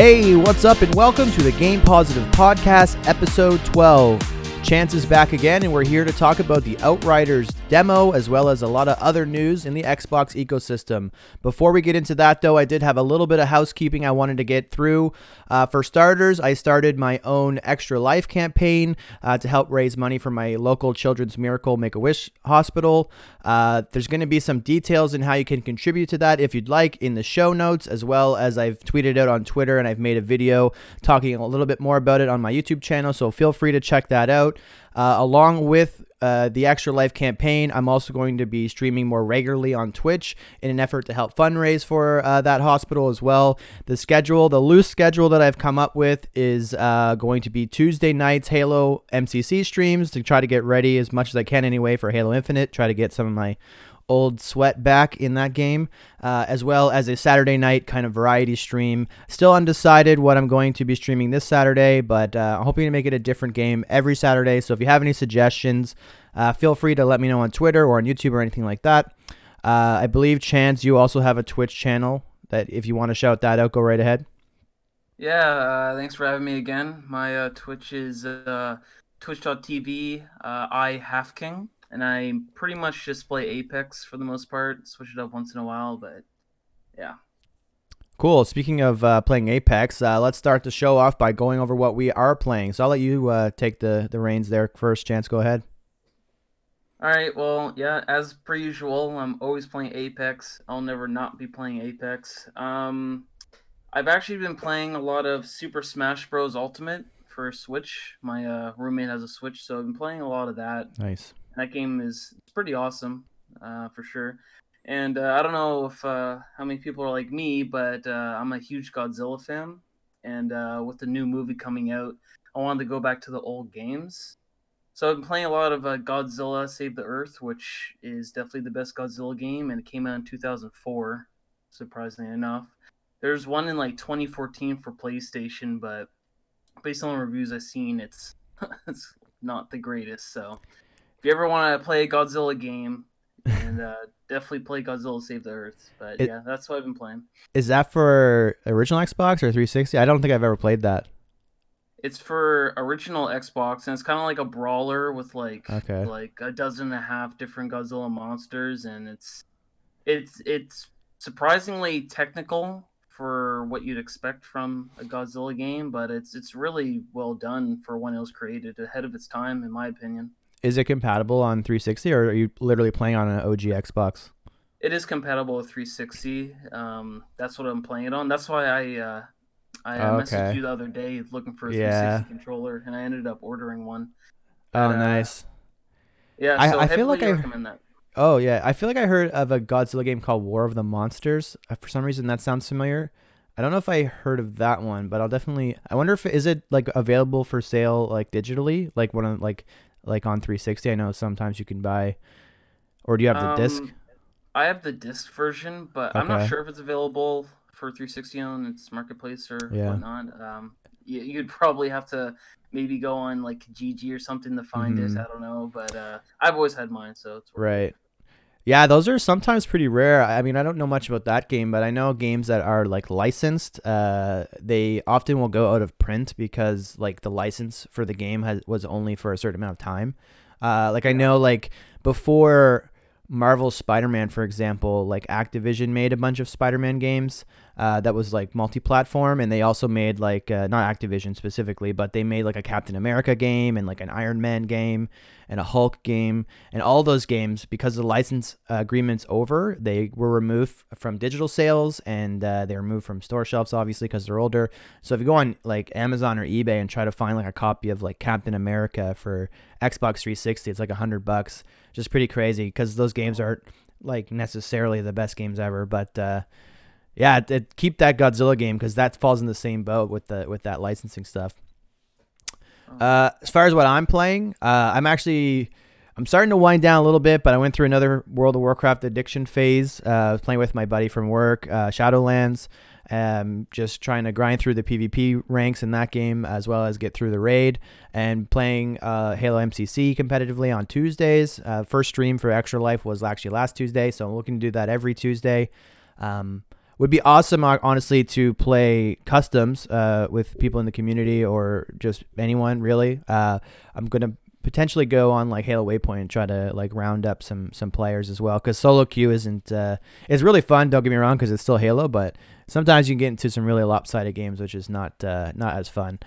Hey, what's up, and welcome to the Game Positive Podcast, episode 12. Chance is back again, and we're here to talk about the Outriders demo as well as a lot of other news in the Xbox ecosystem. Before we get into that, though, I did have a little bit of housekeeping I wanted to get through. Uh, for starters, I started my own Extra Life campaign uh, to help raise money for my local Children's Miracle Make a Wish Hospital. Uh, there's going to be some details in how you can contribute to that if you'd like in the show notes, as well as I've tweeted out on Twitter and I've made a video talking a little bit more about it on my YouTube channel. So feel free to check that out. Uh, along with uh, the Extra Life campaign, I'm also going to be streaming more regularly on Twitch in an effort to help fundraise for uh, that hospital as well. The schedule, the loose schedule that I've come up with, is uh, going to be Tuesday nights Halo MCC streams to try to get ready as much as I can anyway for Halo Infinite. Try to get some of my old sweat back in that game, uh, as well as a Saturday night kind of variety stream. Still undecided what I'm going to be streaming this Saturday, but uh, I'm hoping to make it a different game every Saturday. So if you have any suggestions, uh, feel free to let me know on Twitter or on YouTube or anything like that. Uh, I believe, Chance, you also have a Twitch channel that if you want to shout that out, go right ahead. Yeah, uh, thanks for having me again. My uh, Twitch is twitch.tv, I Half King and I pretty much just play Apex for the most part. Switch it up once in a while, but yeah. Cool. Speaking of uh, playing Apex, uh, let's start the show off by going over what we are playing. So I'll let you uh, take the the reins there first. Chance, go ahead. All right. Well, yeah, as per usual, I'm always playing Apex. I'll never not be playing Apex. Um, I've actually been playing a lot of Super Smash Bros. Ultimate for Switch. My uh, roommate has a Switch, so I've been playing a lot of that. Nice. That game is pretty awesome, uh, for sure. And uh, I don't know if uh, how many people are like me, but uh, I'm a huge Godzilla fan. And uh, with the new movie coming out, I wanted to go back to the old games. So I've been playing a lot of uh, Godzilla Save the Earth, which is definitely the best Godzilla game, and it came out in 2004, surprisingly enough. There's one in like 2014 for PlayStation, but based on the reviews I've seen, it's it's not the greatest. So if you ever want to play a Godzilla game, and uh, definitely play Godzilla Save the Earth. But it, yeah, that's what I've been playing. Is that for original Xbox or 360? I don't think I've ever played that. It's for original Xbox, and it's kind of like a brawler with like okay. like a dozen and a half different Godzilla monsters, and it's it's it's surprisingly technical for what you'd expect from a Godzilla game, but it's it's really well done for when it was created, ahead of its time, in my opinion is it compatible on 360 or are you literally playing on an OG Xbox? It is compatible with 360. Um, that's what I'm playing it on. That's why I uh, I uh, okay. messaged you the other day looking for a 360 yeah. controller, and I ended up ordering one. Oh, but, oh, nice. yeah, so I, I feel like I recommend that. Oh yeah, I feel like I heard of a Godzilla game called War of the Monsters. Uh, for some reason, that sounds familiar. I don't know if I heard of that one, but I'll definitely. I wonder if is it like available for sale like digitally, like one of like like on 360? I know sometimes you can buy, or do you have the um, disc? I have the disc version, but okay. I'm not sure if it's available for 360 on its marketplace or yeah. whatnot. Um, you'd probably have to maybe go on like GG or something to find mm-hmm. it. I don't know, but uh, I've always had mine, so it's right. Yeah, those are sometimes pretty rare. I mean, I don't know much about that game, but I know games that are like licensed, uh, they often will go out of print because like the license for the game has was only for a certain amount of time. Uh, like I know, like before Marvel Spider-Man, for example, like Activision made a bunch of Spider-Man games, uh, that was like multi-platform, and they also made like uh, not Activision specifically, but they made like a Captain America game and like an Iron Man game and a Hulk game, and all those games because the license uh, agreement's over, they were removed from digital sales and uh, they were removed from store shelves, obviously because they're older. So if you go on like Amazon or eBay and try to find like a copy of like Captain America for Xbox 360, it's like a hundred bucks, just pretty crazy because those games aren't like necessarily the best games ever, but uh, yeah, it, it, keep that Godzilla game because that falls in the same boat with the with that licensing stuff. Oh. Uh, as far as what I'm playing, uh, I'm actually I'm starting to wind down a little bit, but I went through another World of Warcraft addiction phase. Uh, I was playing with my buddy from work, uh, Shadowlands. Um, just trying to grind through the PvP ranks in that game as well as get through the raid and playing uh, Halo MCC competitively on Tuesdays. Uh, first stream for Extra Life was actually last Tuesday, so I'm looking to do that every Tuesday. Um, would be awesome, uh, honestly, to play customs uh, with people in the community or just anyone really. Uh, I'm gonna potentially go on like Halo Waypoint and try to like round up some some players as well because solo queue isn't uh, it's really fun. Don't get me wrong because it's still Halo, but sometimes you can get into some really lopsided games, which is not uh, not as fun.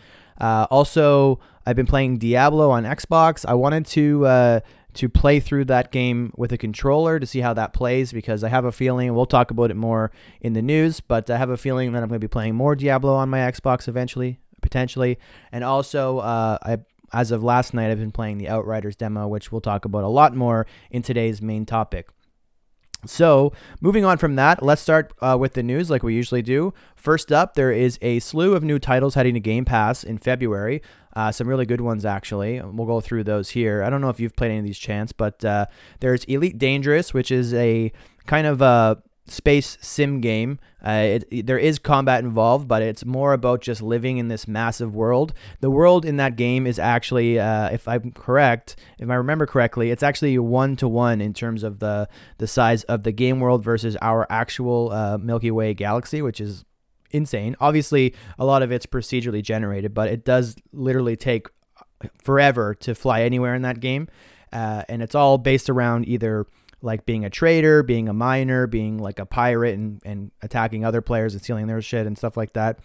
Uh, also, I've been playing Diablo on Xbox. I wanted to uh, to play through that game with a controller to see how that plays because I have a feeling we'll talk about it more in the news, but I have a feeling that I'm going to be playing more Diablo on my Xbox eventually, potentially. And also, uh, I as of last night, I've been playing the Outriders demo, which we'll talk about a lot more in today's main topic. So, moving on from that, let's start uh, with the news like we usually do. First up, there is a slew of new titles heading to Game Pass in February. Uh, some really good ones, actually. We'll go through those here. I don't know if you've played any of these, Chance, but uh, there's Elite Dangerous, which is a kind of a space sim game. Uh, it, there is combat involved, but it's more about just living in this massive world. The world in that game is actually, uh, if I'm correct, if I remember correctly, it's actually one to one in terms of the the size of the game world versus our actual uh, Milky Way galaxy, which is insane. Obviously, a lot of it's procedurally generated, but it does literally take forever to fly anywhere in that game, uh, and it's all based around either like being a trader, being a miner, being like a pirate and, and attacking other players and stealing their shit and stuff like that.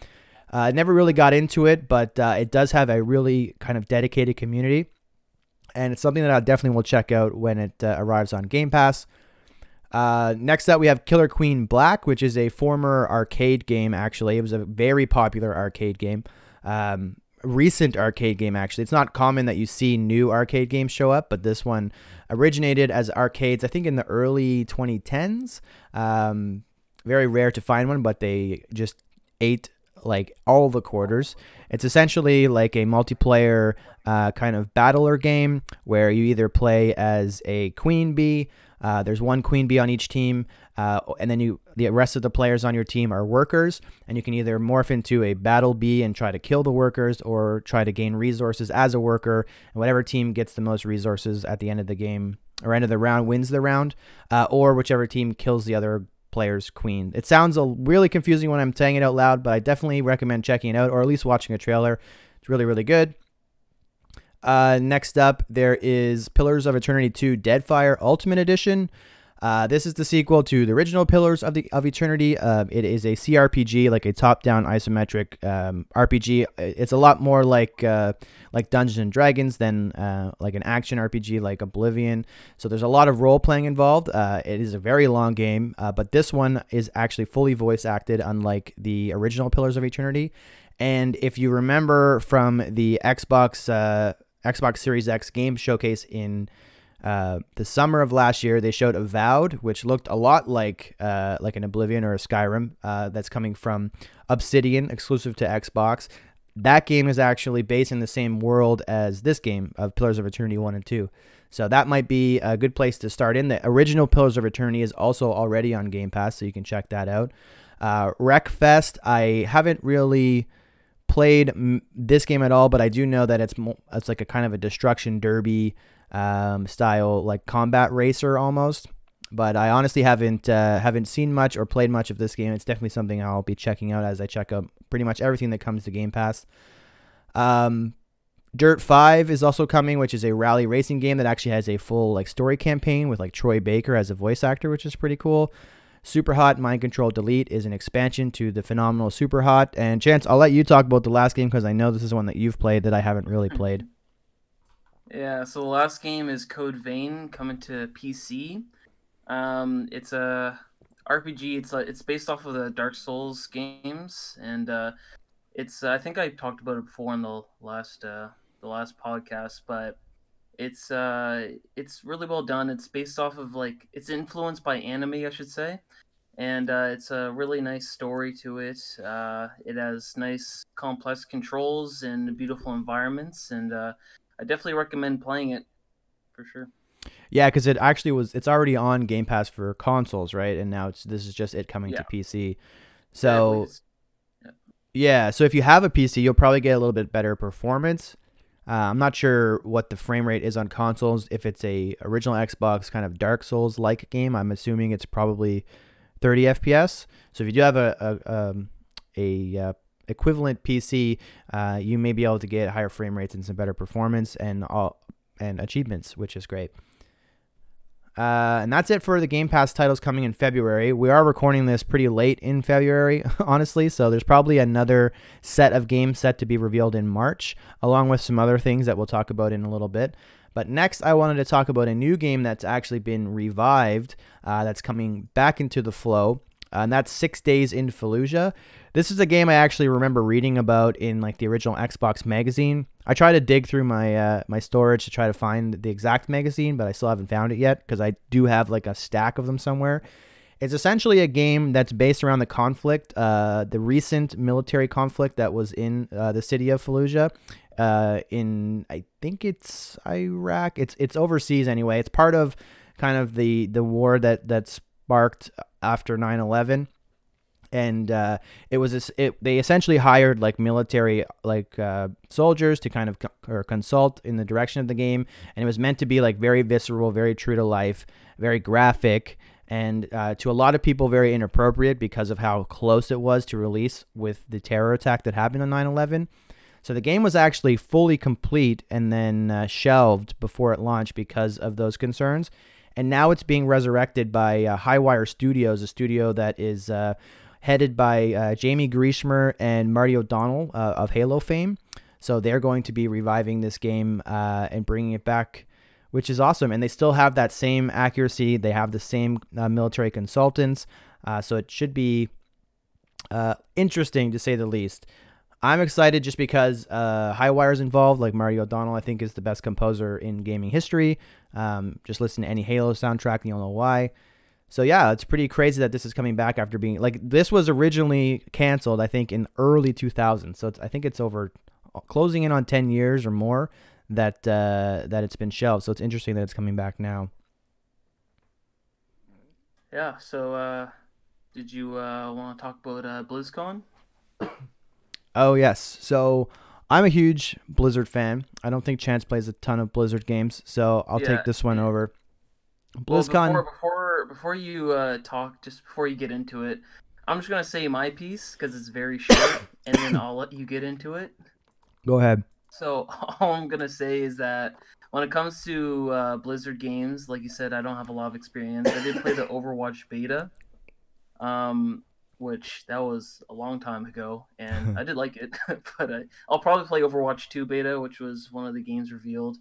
Uh, I never really got into it, but uh, it does have a really kind of dedicated community. And it's something that I definitely will check out when it uh, arrives on Game Pass. Uh, next up, we have Killer Queen Black, which is a former arcade game, actually. It was a very popular arcade game. Um, recent arcade game actually. It's not common that you see new arcade games show up, but this one originated as arcades, I think in the early 2010s. Um, very rare to find one, but they just ate like all the quarters. It's essentially like a multiplayer uh, kind of battler game where you either play as a queen bee. Uh, there's one queen bee on each team, uh, and then you the rest of the players on your team are workers, and you can either morph into a battle bee and try to kill the workers, or try to gain resources as a worker. And whatever team gets the most resources at the end of the game or end of the round wins the round, uh, or whichever team kills the other player's queen. It sounds a, really confusing when I'm saying it out loud, but I definitely recommend checking it out or at least watching a trailer. It's really really good. Uh, next up, there is Pillars of Eternity 2 Deadfire Ultimate Edition. Uh, this is the sequel to the original Pillars of the of Eternity. Uh, it is a CRPG, like a top-down isometric um, RPG. It's a lot more like uh, like Dungeons and Dragons than uh, like an action RPG like Oblivion. So there's a lot of role playing involved. Uh, it is a very long game, uh, but this one is actually fully voice acted, unlike the original Pillars of Eternity. And if you remember from the Xbox Xbox Series X game showcase in uh, the summer of last year, they showed Avowed, which looked a lot like uh, like an Oblivion or a Skyrim uh, that's coming from Obsidian, exclusive to Xbox. That game is actually based in the same world as this game of Pillars of Eternity 1 and 2. So that might be a good place to start in. The original Pillars of Eternity is also already on Game Pass, so you can check that out. Uh, Wreckfest, I haven't really played m- this game at all, but I do know that it's mo- it's like a kind of a destruction derby um, style, like combat racer almost. But I honestly haven't uh, haven't seen much or played much of this game. It's definitely something I'll be checking out as I check out pretty much everything that comes to Game Pass. Um, Dirt 5 is also coming, which is a rally racing game that actually has a full like story campaign with like Troy Baker as a voice actor, which is pretty cool. Super Hot Mind Control Delete is an expansion to the phenomenal Super Hot. And Chance, I'll let you talk about the last game because I know this is one that you've played that I haven't really played. Yeah, so the last game is Code Vein coming to PC. Um, it's a RPG. It's it's based off of the Dark Souls games, and uh, it's I think I talked about it before in the last uh, the last podcast, but it's uh it's really well done. It's based off of like it's influenced by anime, I should say, and uh, it's a really nice story to it. Uh, it has nice complex controls and beautiful environments, and uh, I definitely recommend playing it for sure. Yeah, because it actually was. It's already on Game Pass for consoles, right? And now it's this is just it coming yeah. to PC. So yeah, yeah, so if you have a PC, you'll probably get a little bit better performance. Uh, I'm not sure what the frame rate is on consoles. If it's a original Xbox kind of Dark Souls like game, I'm assuming it's probably 30 FPS. So if you do have a a, um, a uh, equivalent PC, uh, you may be able to get higher frame rates and some better performance and all and achievements, which is great. Uh, and that's it for the Game Pass titles coming in February. We are recording this pretty late in February, honestly, so there's probably another set of games set to be revealed in March, along with some other things that we'll talk about in a little bit. But next, I wanted to talk about a new game that's actually been revived, uh, that's coming back into the flow, and that's Six Days in Fallujah. This is a game I actually remember reading about in like the original Xbox magazine. I try to dig through my uh, my storage to try to find the exact magazine, but I still haven't found it yet because I do have like a stack of them somewhere. It's essentially a game that's based around the conflict, uh, the recent military conflict that was in uh, the city of Fallujah. Uh, in I think it's Iraq. It's it's overseas anyway. It's part of kind of the the war that that sparked after 9/11 and uh, it was it, they essentially hired like military like uh, soldiers to kind of co- or consult in the direction of the game and it was meant to be like very visceral very true to life very graphic and uh, to a lot of people very inappropriate because of how close it was to release with the terror attack that happened on 9-11 so the game was actually fully complete and then uh, shelved before it launched because of those concerns and now it's being resurrected by uh, Highwire Studios, a studio that is uh, headed by uh, Jaime Griesemer and Marty O'Donnell uh, of Halo fame. So they're going to be reviving this game uh, and bringing it back, which is awesome. And they still have that same accuracy. They have the same uh, military consultants. Uh, so it should be uh, interesting to say the least. I'm excited just because uh, Highwire's involved. Like Marty O'Donnell, I think is the best composer in gaming history. Um, just listen to any Halo soundtrack, and you'll know why. So yeah, it's pretty crazy that this is coming back after being like this was originally canceled. I think in early 2000. So I think it's over closing in on 10 years or more that uh, that it's been shelved. So it's interesting that it's coming back now. Yeah. So uh, did you uh, want to talk about uh, BlizzCon? Oh yes. So I'm a huge Blizzard fan. I don't think Chance plays a ton of Blizzard games, so I'll yeah. take this one over. BlizzCon. Well, before, before before you uh, talk, just before you get into it, I'm just gonna say my piece because it's very short, and then I'll let you get into it. Go ahead. So all I'm gonna say is that when it comes to uh, Blizzard games, like you said, I don't have a lot of experience. I did play the Overwatch beta, um, which that was a long time ago, and I did like it. but I, will probably play Overwatch 2 beta, which was one of the games revealed,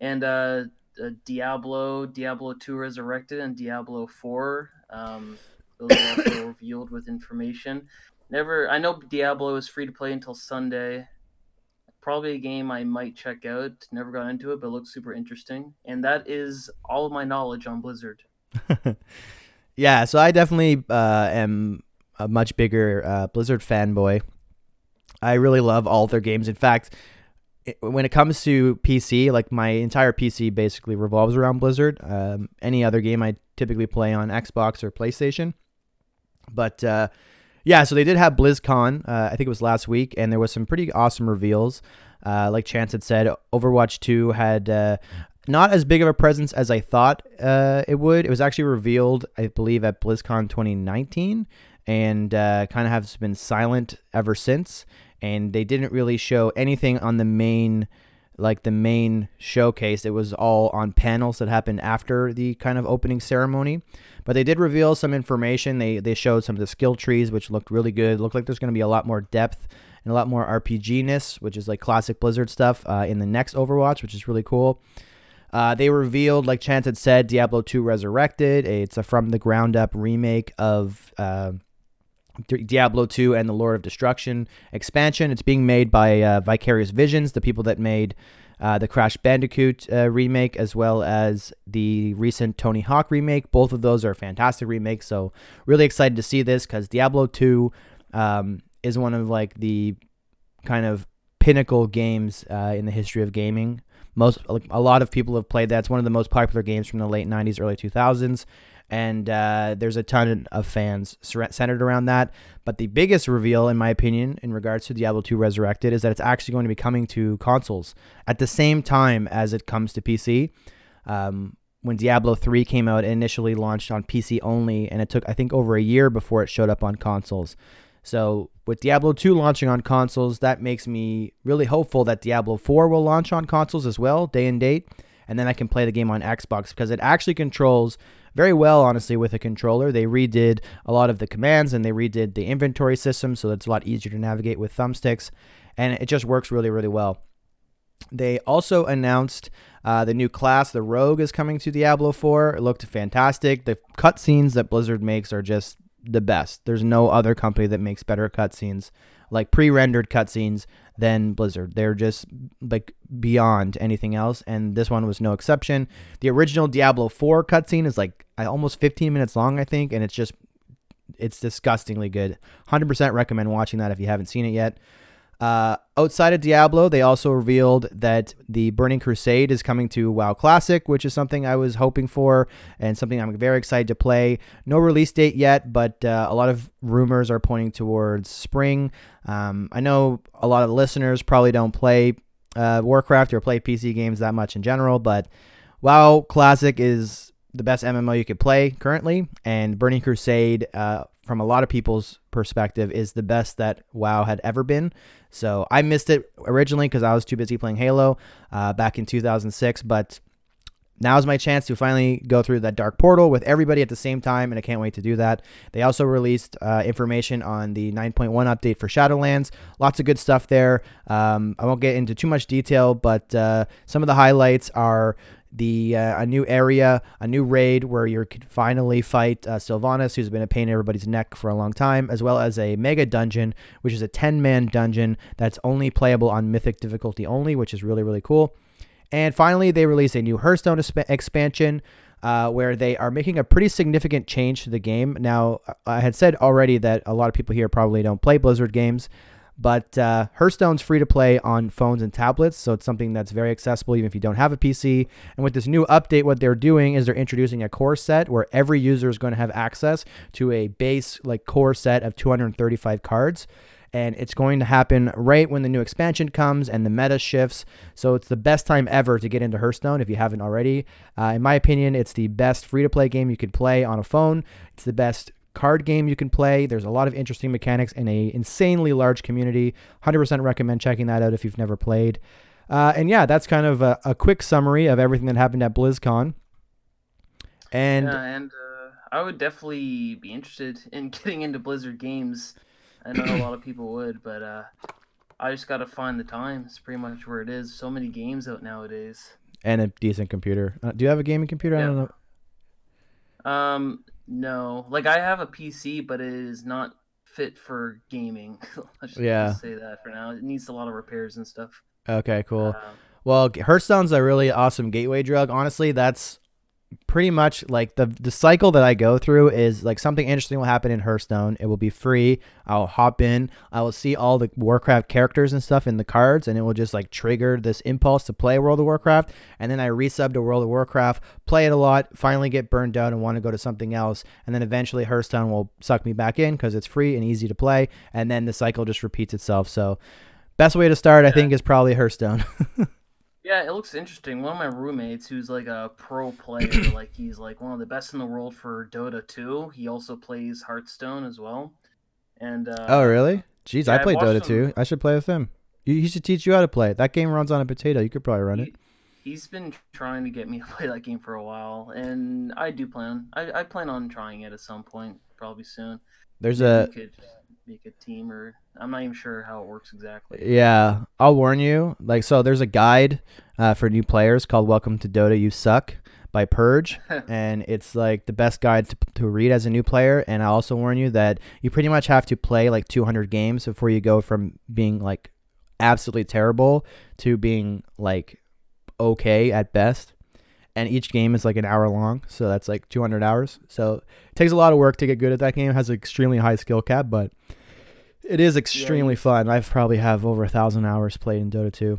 and uh, uh, Diablo, Diablo 2 Resurrected, and Diablo 4. Um, those are also revealed with information. Never, I know Diablo is free to play until Sunday. Probably a game I might check out. Never got into it, but it looks super interesting. And that is all of my knowledge on Blizzard. yeah, so I definitely uh, am a much bigger uh, Blizzard fanboy. I really love all their games. In fact, when it comes to PC, like my entire PC basically revolves around Blizzard. Um, any other game I typically play on Xbox or PlayStation. But uh, yeah, so they did have BlizzCon. Uh, I think it was last week, and there was some pretty awesome reveals. Uh, like Chance had said, Overwatch 2 had uh, not as big of a presence as I thought uh, it would. It was actually revealed, I believe, at BlizzCon 2019, and uh, kind of has been silent ever since and they didn't really show anything on the main like the main showcase. It was all on panels that happened after the kind of opening ceremony. But they did reveal some information. They they showed some of the skill trees, which looked really good. Looked like there's going to be a lot more depth and a lot more RPG-ness, which is like classic Blizzard stuff, uh, in the next Overwatch, which is really cool. Uh, they revealed, like Chance had said, Diablo 2 Resurrected. It's a from the ground up remake of uh, Diablo 2 and the Lord of Destruction expansion. It's being made by uh, Vicarious Visions, the people that made uh, the Crash Bandicoot uh, remake, as well as the recent Tony Hawk remake. Both of those are fantastic remakes. So really excited to see this because Diablo 2 um, is one of like the kind of pinnacle games uh, in the history of gaming. Most a lot of people have played that. It's one of the most popular games from the late 90s, early 2000s and uh, there's a ton of fans centered around that. But the biggest reveal, in my opinion, in regards to Diablo 2 Resurrected, is that it's actually going to be coming to consoles at the same time as it comes to PC. Um, when Diablo 3 came out, it initially launched on PC only, and it took, I think, over a year before it showed up on consoles. So, with Diablo 2 launching on consoles, that makes me really hopeful that Diablo 4 will launch on consoles as well, day and date, and then I can play the game on Xbox because it actually controls very well, honestly, with a controller. They redid a lot of the commands and they redid the inventory system, so it's a lot easier to navigate with thumbsticks, and it just works really, really well. They also announced uh, the new class, the Rogue, is coming to Diablo 4. It looked fantastic. The cutscenes that Blizzard makes are just the best. There's no other company that makes better cutscenes, like pre-rendered cutscenes, than Blizzard. They're just like beyond anything else, and this one was no exception. The original Diablo 4 cutscene is like almost 15 minutes long, I think, and it's just it's disgustingly good. 100% recommend watching that if you haven't seen it yet. Uh, outside of Diablo, they also revealed that the Burning Crusade is coming to WoW Classic, which is something I was hoping for and something I'm very excited to play. No release date yet, but uh, a lot of rumors are pointing towards spring. Um, I know a lot of listeners probably don't play uh, Warcraft or play PC games that much in general, but WoW Classic is the best MMO you could play currently, and Burning Crusade uh, from a lot of people's perspective, is the best that WoW had ever been. So I missed it originally because I was too busy playing Halo uh, back in 2006. But now's my chance to finally go through that dark portal with everybody at the same time, and I can't wait to do that. They also released uh, information on the 9.1 update for Shadowlands. Lots of good stuff there. Um, I won't get into too much detail, but uh, some of the highlights are the uh, a new area, a new raid where you could finally fight uh, Sylvanas, who's been a pain in everybody's neck for a long time, as well as a mega dungeon, which is a 10 man dungeon that's only playable on mythic difficulty only, which is really really cool. And finally, they released a new Hearthstone expansion. Uh, where they are making a pretty significant change to the game. Now, I had said already that a lot of people here probably don't play Blizzard games, but uh, Hearthstone's free to play on phones and tablets, so it's something that's very accessible even if you don't have a PC. And with this new update, what they're doing is they're introducing a core set where every user is going to have access to a base like core set of 235 cards. And it's going to happen right when the new expansion comes and the meta shifts. So it's the best time ever to get into Hearthstone if you haven't already. Uh, in my opinion, it's the best free to play game you could play on a phone. It's the best card game you can play. There's a lot of interesting mechanics and a insanely large community. 100% recommend checking that out if you've never played. Uh, and yeah, that's kind of a, a, quick summary of everything that happened at BlizzCon. And yeah, and uh, I would definitely be interested in getting into Blizzard games. I know a lot of people would, but uh, I just got to find the time. It's pretty much where it is. So many games out nowadays. And a decent computer. Uh, do you have a gaming computer? Yeah. I don't know. Um, no, like I have a PC, but it is not fit for gaming. Let's just yeah. say that for now. It needs a lot of repairs and stuff. Okay, cool. Uh, well, Hearthstone's a really awesome gateway drug. Honestly, that's pretty much like the the cycle that I go through is like something interesting will happen in Hearthstone. It will be free. I'll hop in. I will see all the Warcraft characters and stuff in the cards, and it will just like trigger this impulse to play World of Warcraft. And then I resub to World of Warcraft, play it a lot, finally get burned out and want to go to something else. And then eventually Hearthstone will suck me back in because it's free and easy to play. And then the cycle just repeats itself. So best way to start, I think, is probably Hearthstone. Yeah, it looks interesting. One of my roommates, who's like a pro player, like he's like one of the best in the world for Dota 2. He also plays Hearthstone as well. And uh, oh, really? Jeez, yeah, I play Dota 2. I should play with him. He should teach you how to play. That game runs on a potato. You could probably run he, it. He's been trying to get me to play that game for a while, and I do plan. I, I plan on trying it at some point, probably soon. There's Maybe a. Could, make a team or I'm not even sure how it works exactly. Yeah, I'll warn you. Like so there's a guide uh, for new players called Welcome to Dota You Suck by Purge. And it's like the best guide to, to read as a new player. And I also warn you that you pretty much have to play like 200 games before you go from being like absolutely terrible to being like okay at best. And each game is like an hour long. So that's like 200 hours. So it takes a lot of work to get good at that game. It has an extremely high skill cap but it is extremely yeah, fun. I've probably have over a thousand hours played in Dota 2.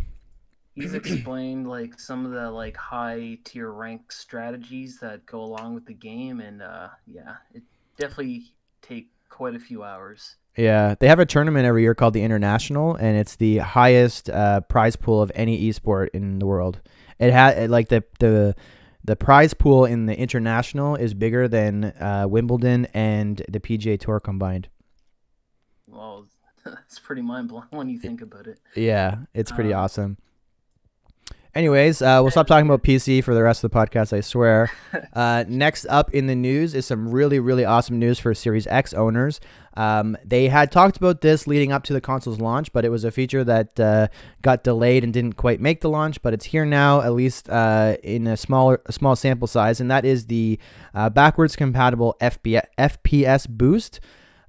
He's explained like some of the like high tier rank strategies that go along with the game, and uh, yeah, it definitely take quite a few hours. Yeah, they have a tournament every year called the International, and it's the highest uh, prize pool of any esport in the world. It had like the the the prize pool in the international is bigger than uh, Wimbledon and the PGA Tour combined. Well, that's pretty mind blowing when you think about it. Yeah, it's pretty Um, awesome. Anyways, uh, we'll stop talking about PC for the rest of the podcast, I swear. Uh, next up in the news is some really, really awesome news for Series X owners. Um, they had talked about this leading up to the console's launch, but it was a feature that uh, got delayed and didn't quite make the launch. But it's here now, at least uh, in a smaller, a small sample size, and that is the uh, backwards compatible FB- FPS boost.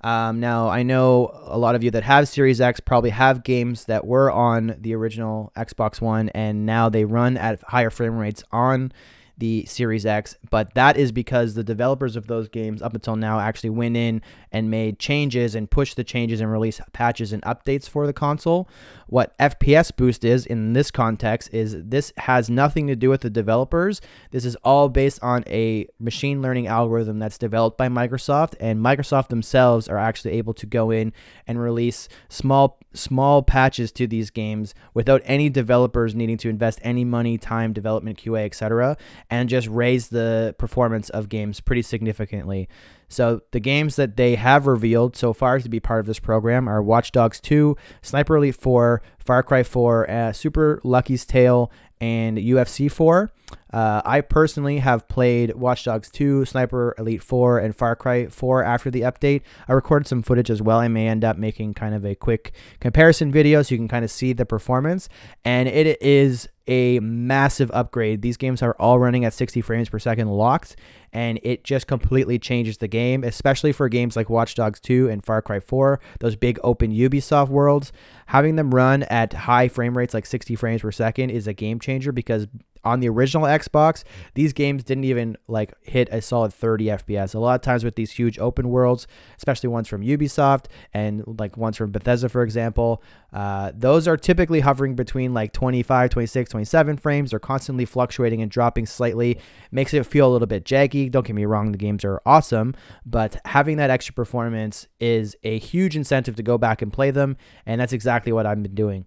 Um, now, I know a lot of you that have Series X probably have games that were on the original Xbox One, and now they run at higher frame rates on the Series X. But that is because the developers of those games up until now actually went in and made changes and pushed the changes and released patches and updates for the console. What FPS Boost is in this context is this has nothing to do with the developers. This is all based on a machine learning algorithm that's developed by Microsoft, and Microsoft themselves are actually able to go in and release small small patches to these games without any developers needing to invest any money, time, development, QA, etc., and just raise the performance of games pretty significantly. So the games that they have revealed so far to be part of this program are Watch Dogs 2, Sniper Elite 4, Far Cry 4, uh, Super Lucky's Tale, and UFC 4. Uh, I personally have played Watch Dogs 2, Sniper Elite 4, and Far Cry 4 after the update. I recorded some footage as well. I may end up making kind of a quick comparison video so you can kind of see the performance. And it is a massive upgrade. These games are all running at 60 frames per second locked, and it just completely changes the game, especially for games like Watch Dogs 2 and Far Cry 4, those big open Ubisoft worlds. Having them run at high frame rates like 60 frames per second is a game changer because on the original Xbox, these games didn't even like hit a solid 30 FPS. A lot of times with these huge open worlds, especially ones from Ubisoft and like ones from Bethesda, for example, uh, those are typically hovering between like 25, 26, 27 frames. They're constantly fluctuating and dropping slightly. Makes it feel a little bit jaggy. Don't get me wrong, the games are awesome, but having that extra performance is a huge incentive to go back and play them, and that's exactly what I've been doing.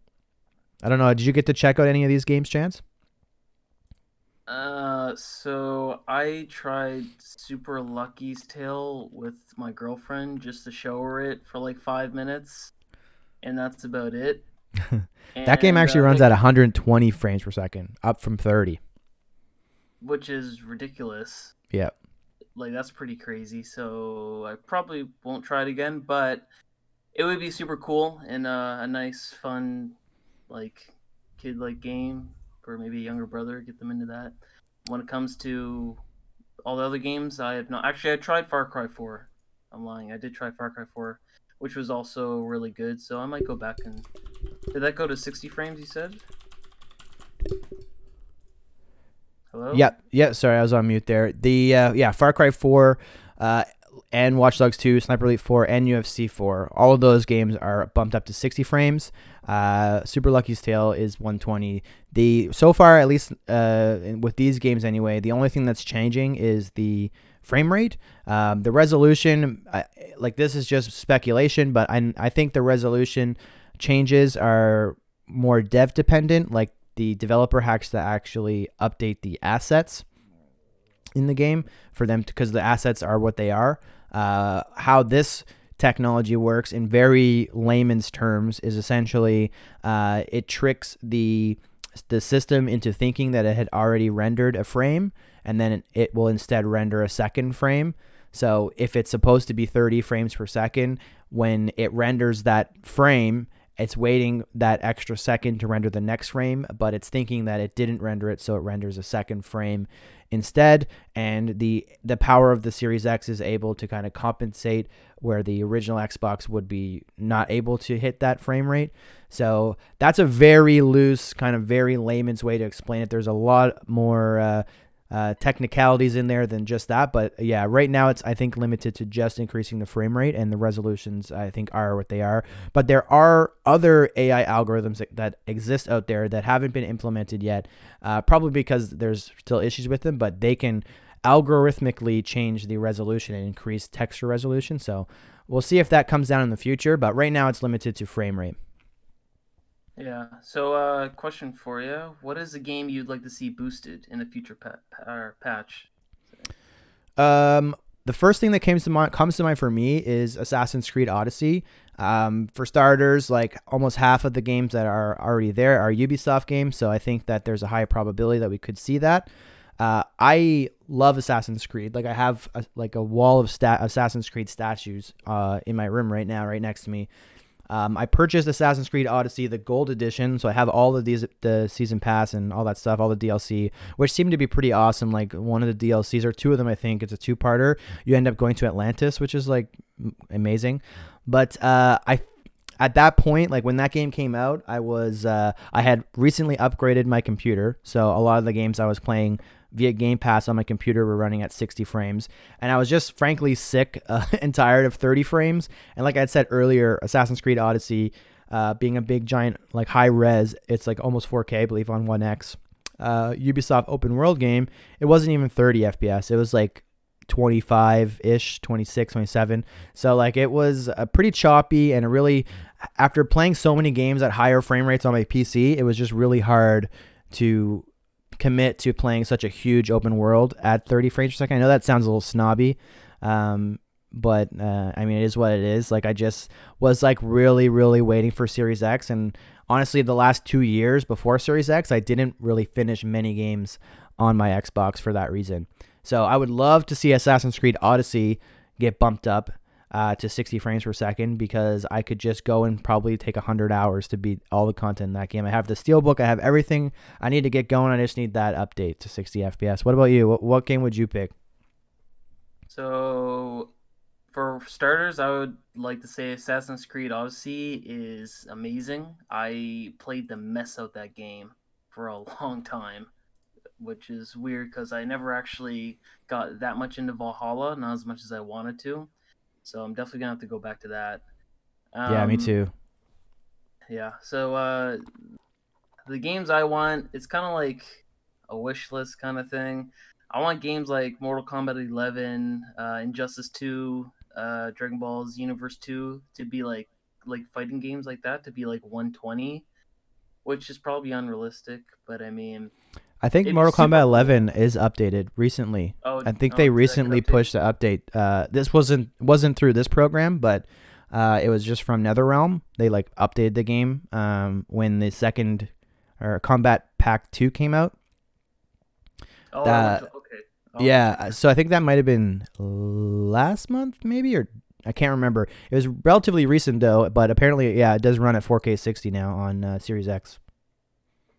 I don't know. Did you get to check out any of these games, Chance? Uh, so I tried Super Lucky's Tale with my girlfriend just to show her it for like five minutes, and that's about it. that game actually uh, runs at 120 frames per second, up from 30. which is ridiculous. Yeah. Like that's pretty crazy. So I probably won't try it again, but it would be super cool and uh, a nice, fun, like kid-like game for maybe a younger brother. Get them into that. When it comes to all the other games, I have not. Actually, I tried Far Cry 4. I'm lying. I did try Far Cry 4, which was also really good. So I might go back and. Did that go to 60 frames? You said. Hello. Yep. Yeah. Sorry, I was on mute there. The uh, yeah, Far Cry 4, uh, and Watch Dogs 2, Sniper Elite 4, and UFC 4. All of those games are bumped up to 60 frames. Uh, Super Lucky's Tale is 120. The so far, at least uh, with these games anyway, the only thing that's changing is the frame rate. Um, the resolution, I, like this is just speculation, but I I think the resolution changes are more dev dependent. Like the developer hacks to actually update the assets in the game for them because the assets are what they are. Uh, how this technology works in very layman's terms is essentially uh, it tricks the the system into thinking that it had already rendered a frame and then it will instead render a second frame. So if it's supposed to be 30 frames per second, when it renders that frame, it's waiting that extra second to render the next frame, but it's thinking that it didn't render it, so it renders a second frame instead. And the the power of the Series X is able to kind of compensate where the original Xbox would be not able to hit that frame rate. So that's a very loose, kind of very layman's way to explain it. There's a lot more uh, uh, technicalities in there than just that. But yeah, right now it's I think limited to just increasing the frame rate and the resolutions. I think are what they are. But there are other AI algorithms that, that exist out there that haven't been implemented yet. Uh, probably because there's still issues with them, but they can algorithmically change the resolution and increase texture resolution. So we'll see if that comes down in the future. But right now it's limited to frame rate. Yeah. So, uh, question for you: What is a game you'd like to see boosted in a future pa- pa- patch? Um, the first thing that came to mind comes to mind for me is Assassin's Creed Odyssey. Um, for starters, like almost half of the games that are already there are Ubisoft games, so I think that there's a high probability that we could see that. Uh, I love Assassin's Creed. Like I have a, like a wall of stat- Assassin's Creed statues uh, in my room right now, right next to me. Um, I purchased Assassin's Creed Odyssey, the gold edition, so I have all of these, the season pass and all that stuff, all the DLC, which seemed to be pretty awesome. Like one of the DLCs or two of them, I think it's a two-parter. You end up going to Atlantis, which is like amazing. But uh, I at that point, like when that game came out, I was uh, I had recently upgraded my computer, so a lot of the games I was playing via Game Pass on my computer were running at 60 frames, and I was just frankly sick uh, and tired of 30 frames. And like I had said earlier, Assassin's Creed Odyssey, uh, being a big giant like high res, it's like almost 4K, I believe, on One X. Uh, Ubisoft open world game, it wasn't even 30 FPS. It was like 25 ish, 26, 27. So, like, it was a pretty choppy and really, after playing so many games at higher frame rates on my PC, it was just really hard to commit to playing such a huge open world at 30 frames per second. I know that sounds a little snobby, um, but uh, I mean, it is what it is. Like, I just was like really, really waiting for Series X. And honestly, the last two years before Series X, I didn't really finish many games on my Xbox for that reason. So I would love to see Assassin's Creed Odyssey get bumped up uh, to 60 frames per second because I could just go and probably take 100 hours to beat all the content in that game. I have the Steelbook, I have everything I need to get going. I just need that update to 60 FPS. What about you? What, what game would you pick? So, for starters, I would like to say Assassin's Creed Odyssey is amazing. I played the mess out that game for a long time which is weird because I never actually got that much into Valhalla, not as much as I wanted to. So I'm definitely gonna have to go back to that. Um, yeah, me um, too. Yeah. So uh, the games I want, it's kind of like a wish list kind of thing. I want games like Mortal Kombat 11, uh, Injustice 2, uh, Dragon Ball Xenoverse 2 to be like like fighting games like that to be like 120, which is probably unrealistic. But I mean, I think Mortal Kombat 11 cool. is updated recently. Oh, I think oh, they recently pushed the update. Uh, this wasn't wasn't through this program, but uh, it was just from NetherRealm. They like updated the game um, when the second or Kombat Pack 2 came out. Oh, okay. Oh. Yeah, so I think that might have been last month, maybe, or I can't remember. It was relatively recent though, but apparently, yeah, it does run at 4K 60 now on uh, Series X.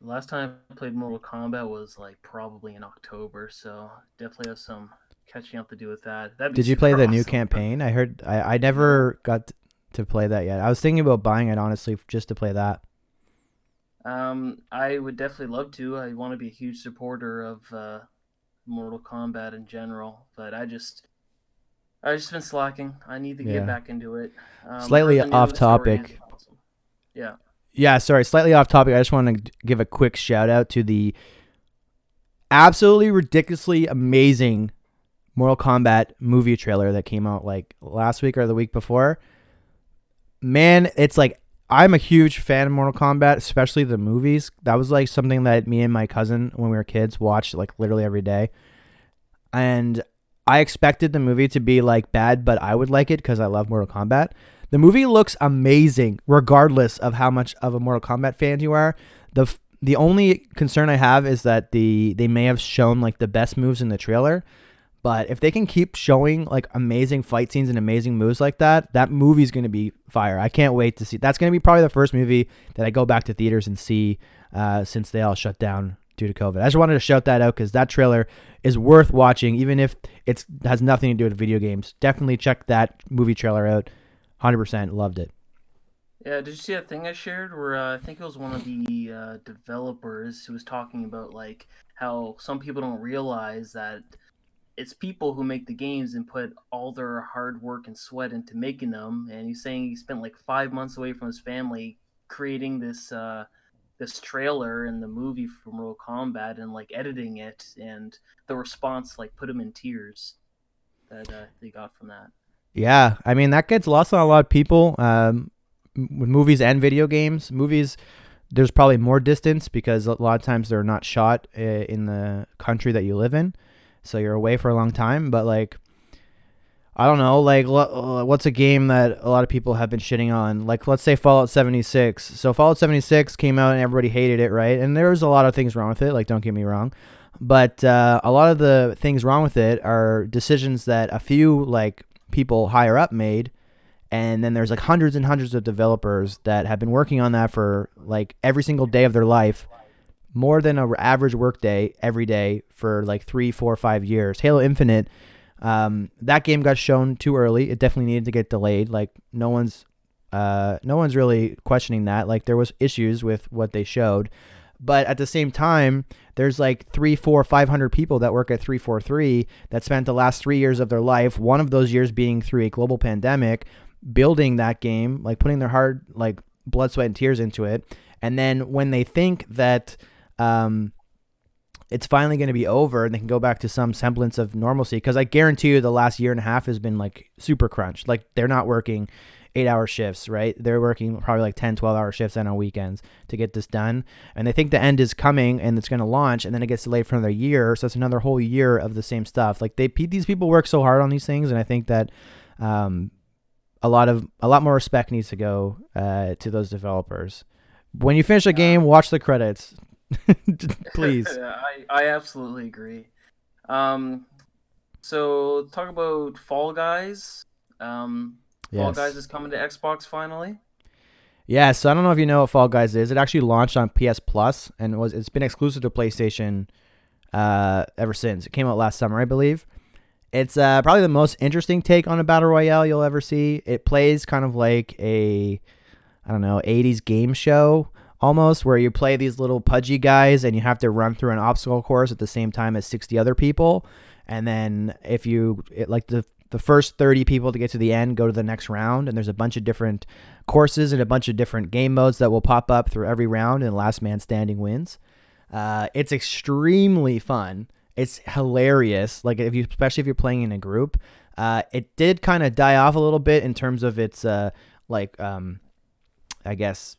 Last time I played Mortal Kombat was like probably in October, so definitely have some catching up to do with that. Did you play the new campaign? I heard I, I never got to play that yet. I was thinking about buying it honestly just to play that. Um, I would definitely love to. I want to be a huge supporter of uh, Mortal Kombat in general, but I just I've just been slacking. I need to get yeah. back into it. Um, Slightly off topic. Awesome. Yeah yeah, sorry, slightly off topic. I just want to give a quick shout out to the absolutely ridiculously amazing Mortal Kombat movie trailer that came out like last week or the week before. Man, it's like I'm a huge fan of Mortal Kombat, especially the movies. That was like something that me and my cousin when we were kids watched like literally every day. And I expected the movie to be like bad, but I would like it because I love Mortal Kombat. The movie looks amazing, regardless of how much of a Mortal Kombat fan you are. the The only concern I have is that the they may have shown like the best moves in the trailer, but if they can keep showing like amazing fight scenes and amazing moves like that, that movie's gonna be fire. I can't wait to see. That's gonna be probably the first movie that I go back to theaters and see uh, since they all shut down due to COVID. I just wanted to shout that out because that trailer is worth watching, even if it has nothing to do with video games. Definitely check that movie trailer out. 100% loved it. Yeah, did you see that thing I shared where uh, I think it was one of the uh, developers who was talking about like how some people don't realize that it's people who make the games and put all their hard work and sweat into making them. And he's saying he spent like five months away from his family creating this uh, this trailer and the movie for Mortal Kombat and like editing it, and the response like put him in tears that uh, they got from that. Yeah, I mean that gets lost on a lot of people um, with movies and video games. Movies, there's probably more distance because a lot of times they're not shot uh, in the country that you live in, so you're away for a long time. But like, I don't know, like uh, what's a game that a lot of people have been shitting on? Like let's say Fallout 76. So Fallout 76 came out and everybody hated it, right? And there was a lot of things wrong with it. Like don't get me wrong, but uh, a lot of the things wrong with it are decisions that a few like people higher up made. And then there's like hundreds and hundreds of developers that have been working on that for like every single day of their life more than an average work day every day for like three four five years. Halo infinite um, that game got shown too early. It definitely needed to get delayed. Like no one's uh, no one's really questioning that. Like there was issues with what they showed but at the same time there's like three four five hundred people that work at 343 that spent the last three years of their life one of those years being through a global pandemic building that game, like putting their hard, like blood, sweat, and tears into it. And then when they think that um, it's finally going to be over and they can go back to some semblance of normalcy, because I guarantee you the last year and a half has been like super crunched. Like they're not working eight hour shifts, right? They're working probably like 10, 12 hour shifts and on weekends to get this done. And they think the end is coming and it's going to launch and then it gets delayed for another year. So it's another whole year of the same stuff. Like they, these people work so hard on these things. And I think that, um, a lot of a lot more respect needs to go uh, to those developers. When you finish a game, watch the credits, please. I I absolutely agree. Um, so talk about Fall Guys. Um, Fall. Guys is coming to Xbox finally. Yeah, so I don't know if you know what Fall Guys is. It actually launched on PS Plus and was it's been exclusive to PlayStation uh, ever since. It came out last summer, I believe. It's uh, probably the most interesting take on a battle royale you'll ever see. It plays kind of like a, I don't know, 80s game show almost, where you play these little pudgy guys and you have to run through an obstacle course at the same time as 60 other people. And then if you, it, like the, the first 30 people to get to the end go to the next round, and there's a bunch of different courses and a bunch of different game modes that will pop up through every round, and last man standing wins. Uh, it's extremely fun. It's hilarious. Like if you, especially if you're playing in a group. Uh, it did kind of die off a little bit in terms of its uh, like um, I guess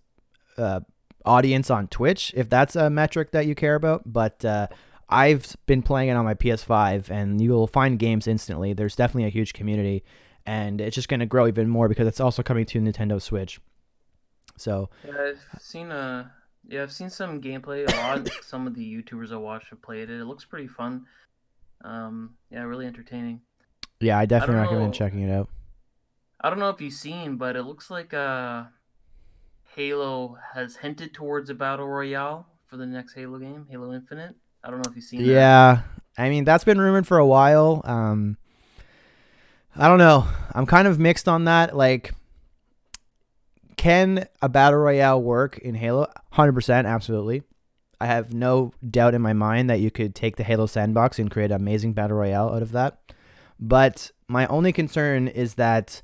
uh, audience on Twitch, if that's a metric that you care about. But uh, I've been playing it on my PS5, and you'll find games instantly. There's definitely a huge community, and it's just going to grow even more because it's also coming to Nintendo Switch. So yeah, I've seen a yeah, I've seen some gameplay a lot. some of the YouTubers I watch have played it. It looks pretty fun. Um, yeah, really entertaining. Yeah, I definitely I recommend know, checking it out. I don't know if you've seen, but it looks like uh, Halo has hinted towards a battle royale for the next Halo game, Halo Infinite. I don't know if you've seen. Yeah, that. I mean that's been rumored for a while. Um, I don't know. I'm kind of mixed on that. Like can a battle royale work in Halo? 100%, absolutely. I have no doubt in my mind that you could take the Halo sandbox and create an amazing battle royale out of that. But my only concern is that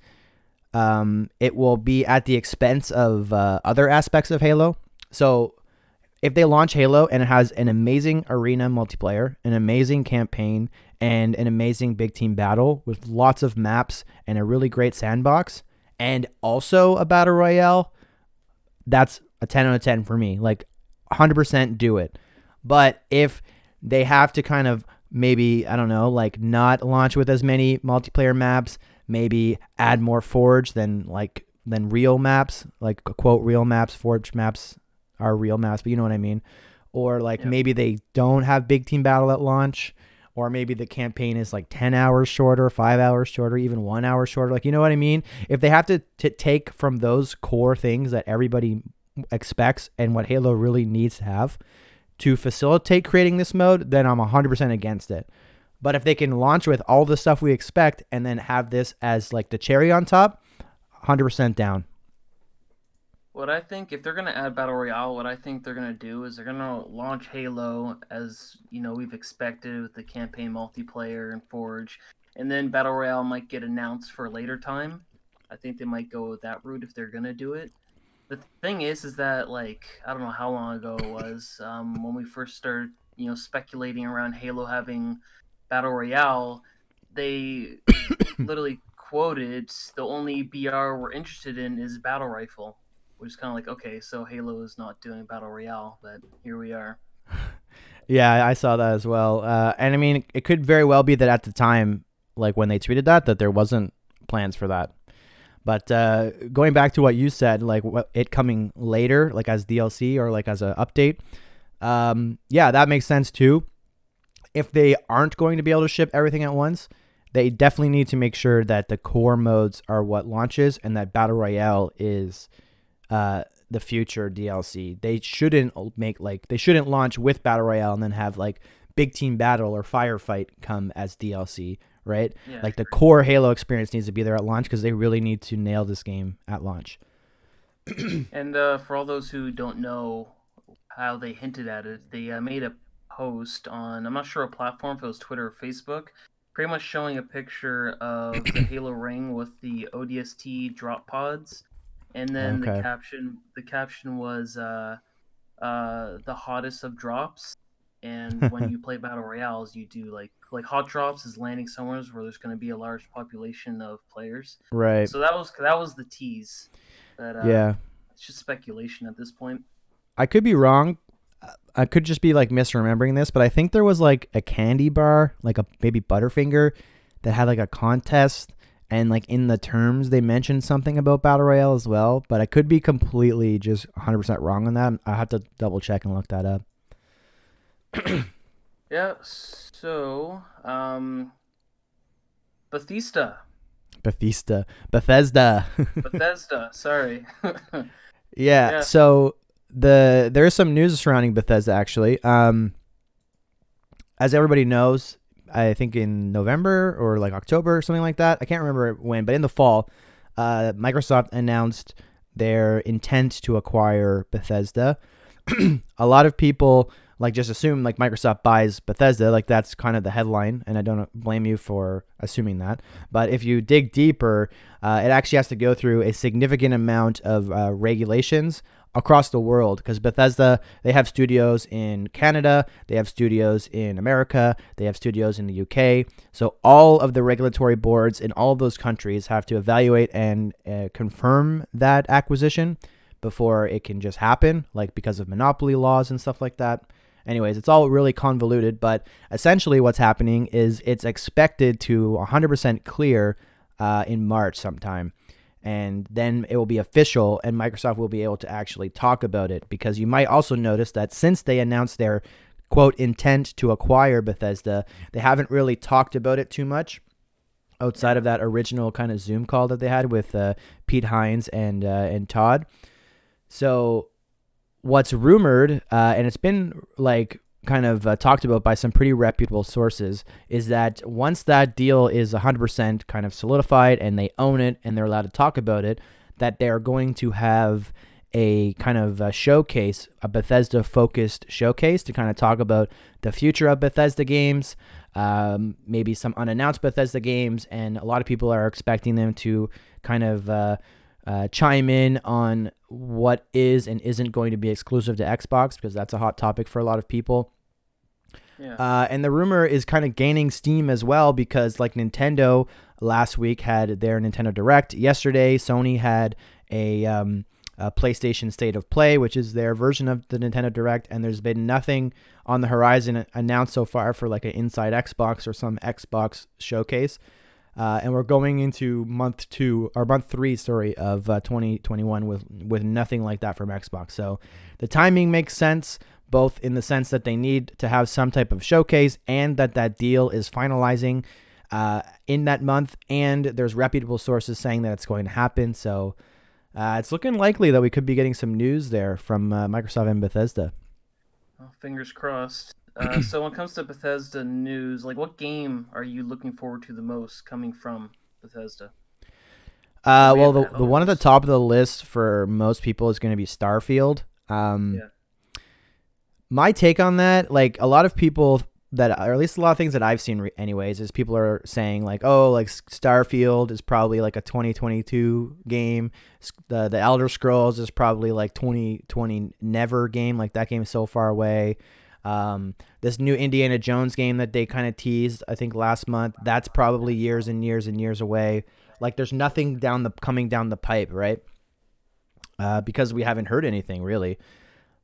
um, it will be at the expense of uh, other aspects of Halo. So if they launch Halo and it has an amazing arena multiplayer, an amazing campaign, and an amazing big team battle with lots of maps and a really great sandbox, and also a battle royale, that's a 10 out of 10 for me. Like 100% do it. But if they have to kind of maybe, I don't know, like not launch with as many multiplayer maps, maybe add more Forge than like than real maps, like quote real maps, Forge maps are real maps, but you know what I mean. Or like maybe they don't have big team battle at launch or maybe the campaign is like 10 hours shorter, five hours shorter, even one hour shorter. Like, you know what I mean? If they have to t- take from those core things that everybody expects and what Halo really needs to have to facilitate creating this mode, then I'm 100% against it. But if they can launch with all the stuff we expect and then have this as like the cherry on top, 100% down. What I think, if they're gonna add battle royale, what I think they're gonna do is they're gonna launch Halo as you know we've expected with the campaign multiplayer and Forge, and then battle royale might get announced for a later time. I think they might go that route if they're gonna do it. The thing is, is that like I don't know how long ago it was um, when we first started, you know, speculating around Halo having battle royale. They literally quoted the only BR we're interested in is battle rifle which is kind of like okay, so Halo is not doing battle royale, but here we are. Yeah, I saw that as well. Uh, and I mean, it could very well be that at the time, like when they tweeted that, that there wasn't plans for that. But uh, going back to what you said, like what, it coming later, like as DLC or like as an update, um, yeah, that makes sense too. If they aren't going to be able to ship everything at once, they definitely need to make sure that the core modes are what launches and that Battle Royale is uh, the future DLC. They shouldn't make like they shouldn't launch with Battle Royale and then have like Big Team Battle or Firefight come as DLC, right? Yeah, like the core Halo experience needs to be there at launch because they really need to nail this game at launch. and uh, for all those who don't know how they hinted at it, they uh, made a post on I'm not sure a platform if it was Twitter or Facebook, pretty much showing a picture of the Halo ring with the ODST drop pods, and then Okay. the caption the caption was uh, uh, the hottest of drops. And when you play battle royales, you do like like hot drops is landing somewhere where there's going to be a large population of players. Right. So that was that was the tease. But uh, yeah. it's just speculation at this point. I could be wrong. I could just be like misremembering this, but I think there was like a candy bar, like a maybe Butterfinger, that had like a contest, and like in the terms they mentioned something about battle royale as well. But I could be completely just 100 percent wrong on that. I have to double check and look that up. Yeah. So, um, Bethesda, Bethesda, Bethesda. Bethesda. sorry. yeah, Yeah. So the there is some news surrounding Bethesda actually. Um, as everybody knows, I think in November or like October or something like that. I can't remember when, but in the fall, uh, Microsoft announced their intent to acquire Bethesda. a lot of people like just assume like Microsoft buys Bethesda, like that's kind of the headline, and I don't blame you for assuming that. But if you dig deeper, uh, it actually has to go through a significant amount of uh, regulations across the world because Bethesda they have studios in Canada, they have studios in America, they have studios in the UK. So all of the regulatory boards in all of those countries have to evaluate and uh, confirm that acquisition before it can just happen, like because of monopoly laws and stuff like that. Anyways, it's all really convoluted, but essentially what's happening is it's expected to 100% clear uh, in March sometime. And then it will be official, and Microsoft will be able to actually talk about it. Because you might also notice that since they announced their quote intent to acquire Bethesda, they haven't really talked about it too much outside of that original kind of Zoom call that they had with uh, Pete Hines and uh, and Todd. So what's rumored, uh, and it's been like kind of uh, talked about by some pretty reputable sources, is that once that deal is 100% kind of solidified and they own it and they're allowed to talk about it, that they're going to have a kind of a showcase, a Bethesda focused showcase to kind of talk about the future of Bethesda games, um, maybe some unannounced Bethesda games, and a lot of people are expecting them to kind of uh, uh, chime in on what is and isn't going to be exclusive to Xbox because that's a hot topic for a lot of people. Yeah. Uh, and the rumor is kind of gaining steam as well because, like Nintendo last week had their Nintendo Direct. Yesterday, Sony had a, um, a PlayStation State of Play, which is their version of the Nintendo Direct. And there's been nothing on the horizon announced so far for like an Inside Xbox or some Xbox showcase. Uh, and we're going into month two or month three, sorry, of uh, 2021 with with nothing like that from Xbox. So the timing makes sense, both in the sense that they need to have some type of showcase, and that that deal is finalizing uh, in that month. And there's reputable sources saying that it's going to happen. So uh, it's looking likely that we could be getting some news there from uh, Microsoft and Bethesda. Well, fingers crossed. Uh, so when it comes to Bethesda news, like what game are you looking forward to the most coming from Bethesda? Uh, We well, the, the one at the top of the list for most people is going to be Starfield. Um, Yeah. My take on that, like a lot of people that, or at least a lot of things that I've seen, re- anyways, is people are saying like, oh, like Starfield is probably like a 2022 game. The the Elder Scrolls is probably like 2020 never game. Like that game is so far away. Um, this new Indiana Jones game that they kind of teased, I think last month, that's probably years and years and years away. Like there's nothing down the coming down the pipe, right? uh, because we haven't heard anything really.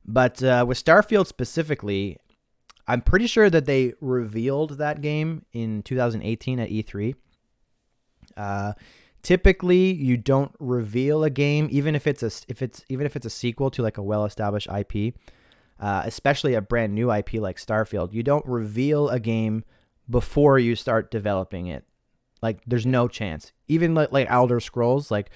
But uh, with Starfield specifically, I'm pretty sure that they revealed that game in 2018 at E3. Uh, typically, you don't reveal a game, even if it's a if it's even if it's a sequel to like a well-established IP, uh, especially a brand new IP like Starfield. You don't reveal a game before you start developing it. Like, there's no chance. Even like like Elder Scrolls, like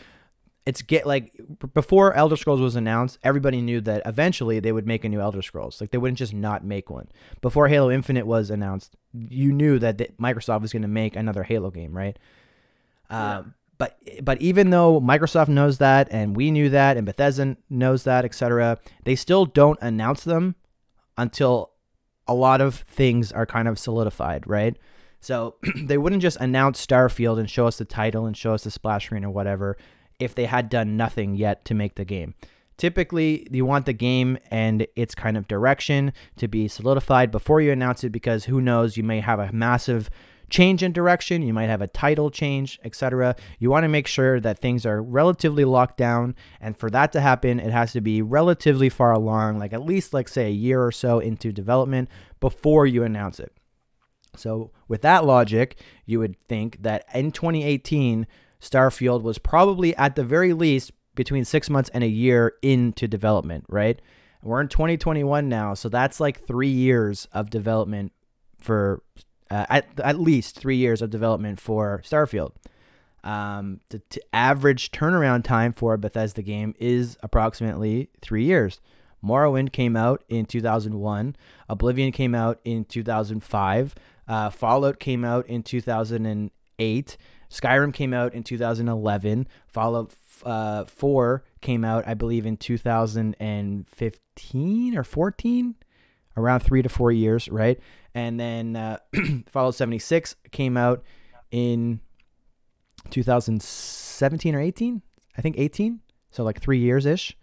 it's get like before Elder Scrolls was announced, everybody knew that eventually they would make a new Elder Scrolls. Like they wouldn't just not make one. Before Halo Infinite was announced, you knew that the, Microsoft was going to make another Halo game, right? Yeah. Uh, but but even though Microsoft knows that, and we knew that, and Bethesda knows that, etc., they still don't announce them until a lot of things are kind of solidified, right? So they wouldn't just announce Starfield and show us the title and show us the splash screen or whatever if they had done nothing yet to make the game. Typically, you want the game and its kind of direction to be solidified before you announce it because who knows, you may have a massive change in direction, you might have a title change, etc. You want to make sure that things are relatively locked down, and for that to happen, it has to be relatively far along, like at least like say a year or so into development before you announce it. So, with that logic, you would think that in 2018, Starfield was probably at the very least between six months and a year into development, right? We're in 2021 now, so that's like three years of development for uh, at at least three years of development for Starfield. Um, the average turnaround time for a Bethesda game is approximately three years. Morrowind came out in 2001. Oblivion came out in 2005. Uh, Fallout came out in 2008. Skyrim came out in 2011. Fallout uh, 4 came out, I believe, in 2015 or 14, around three to four years, right? And then uh, Fallout 76 came out in 2017 or 18. I think 18. So like three years ish.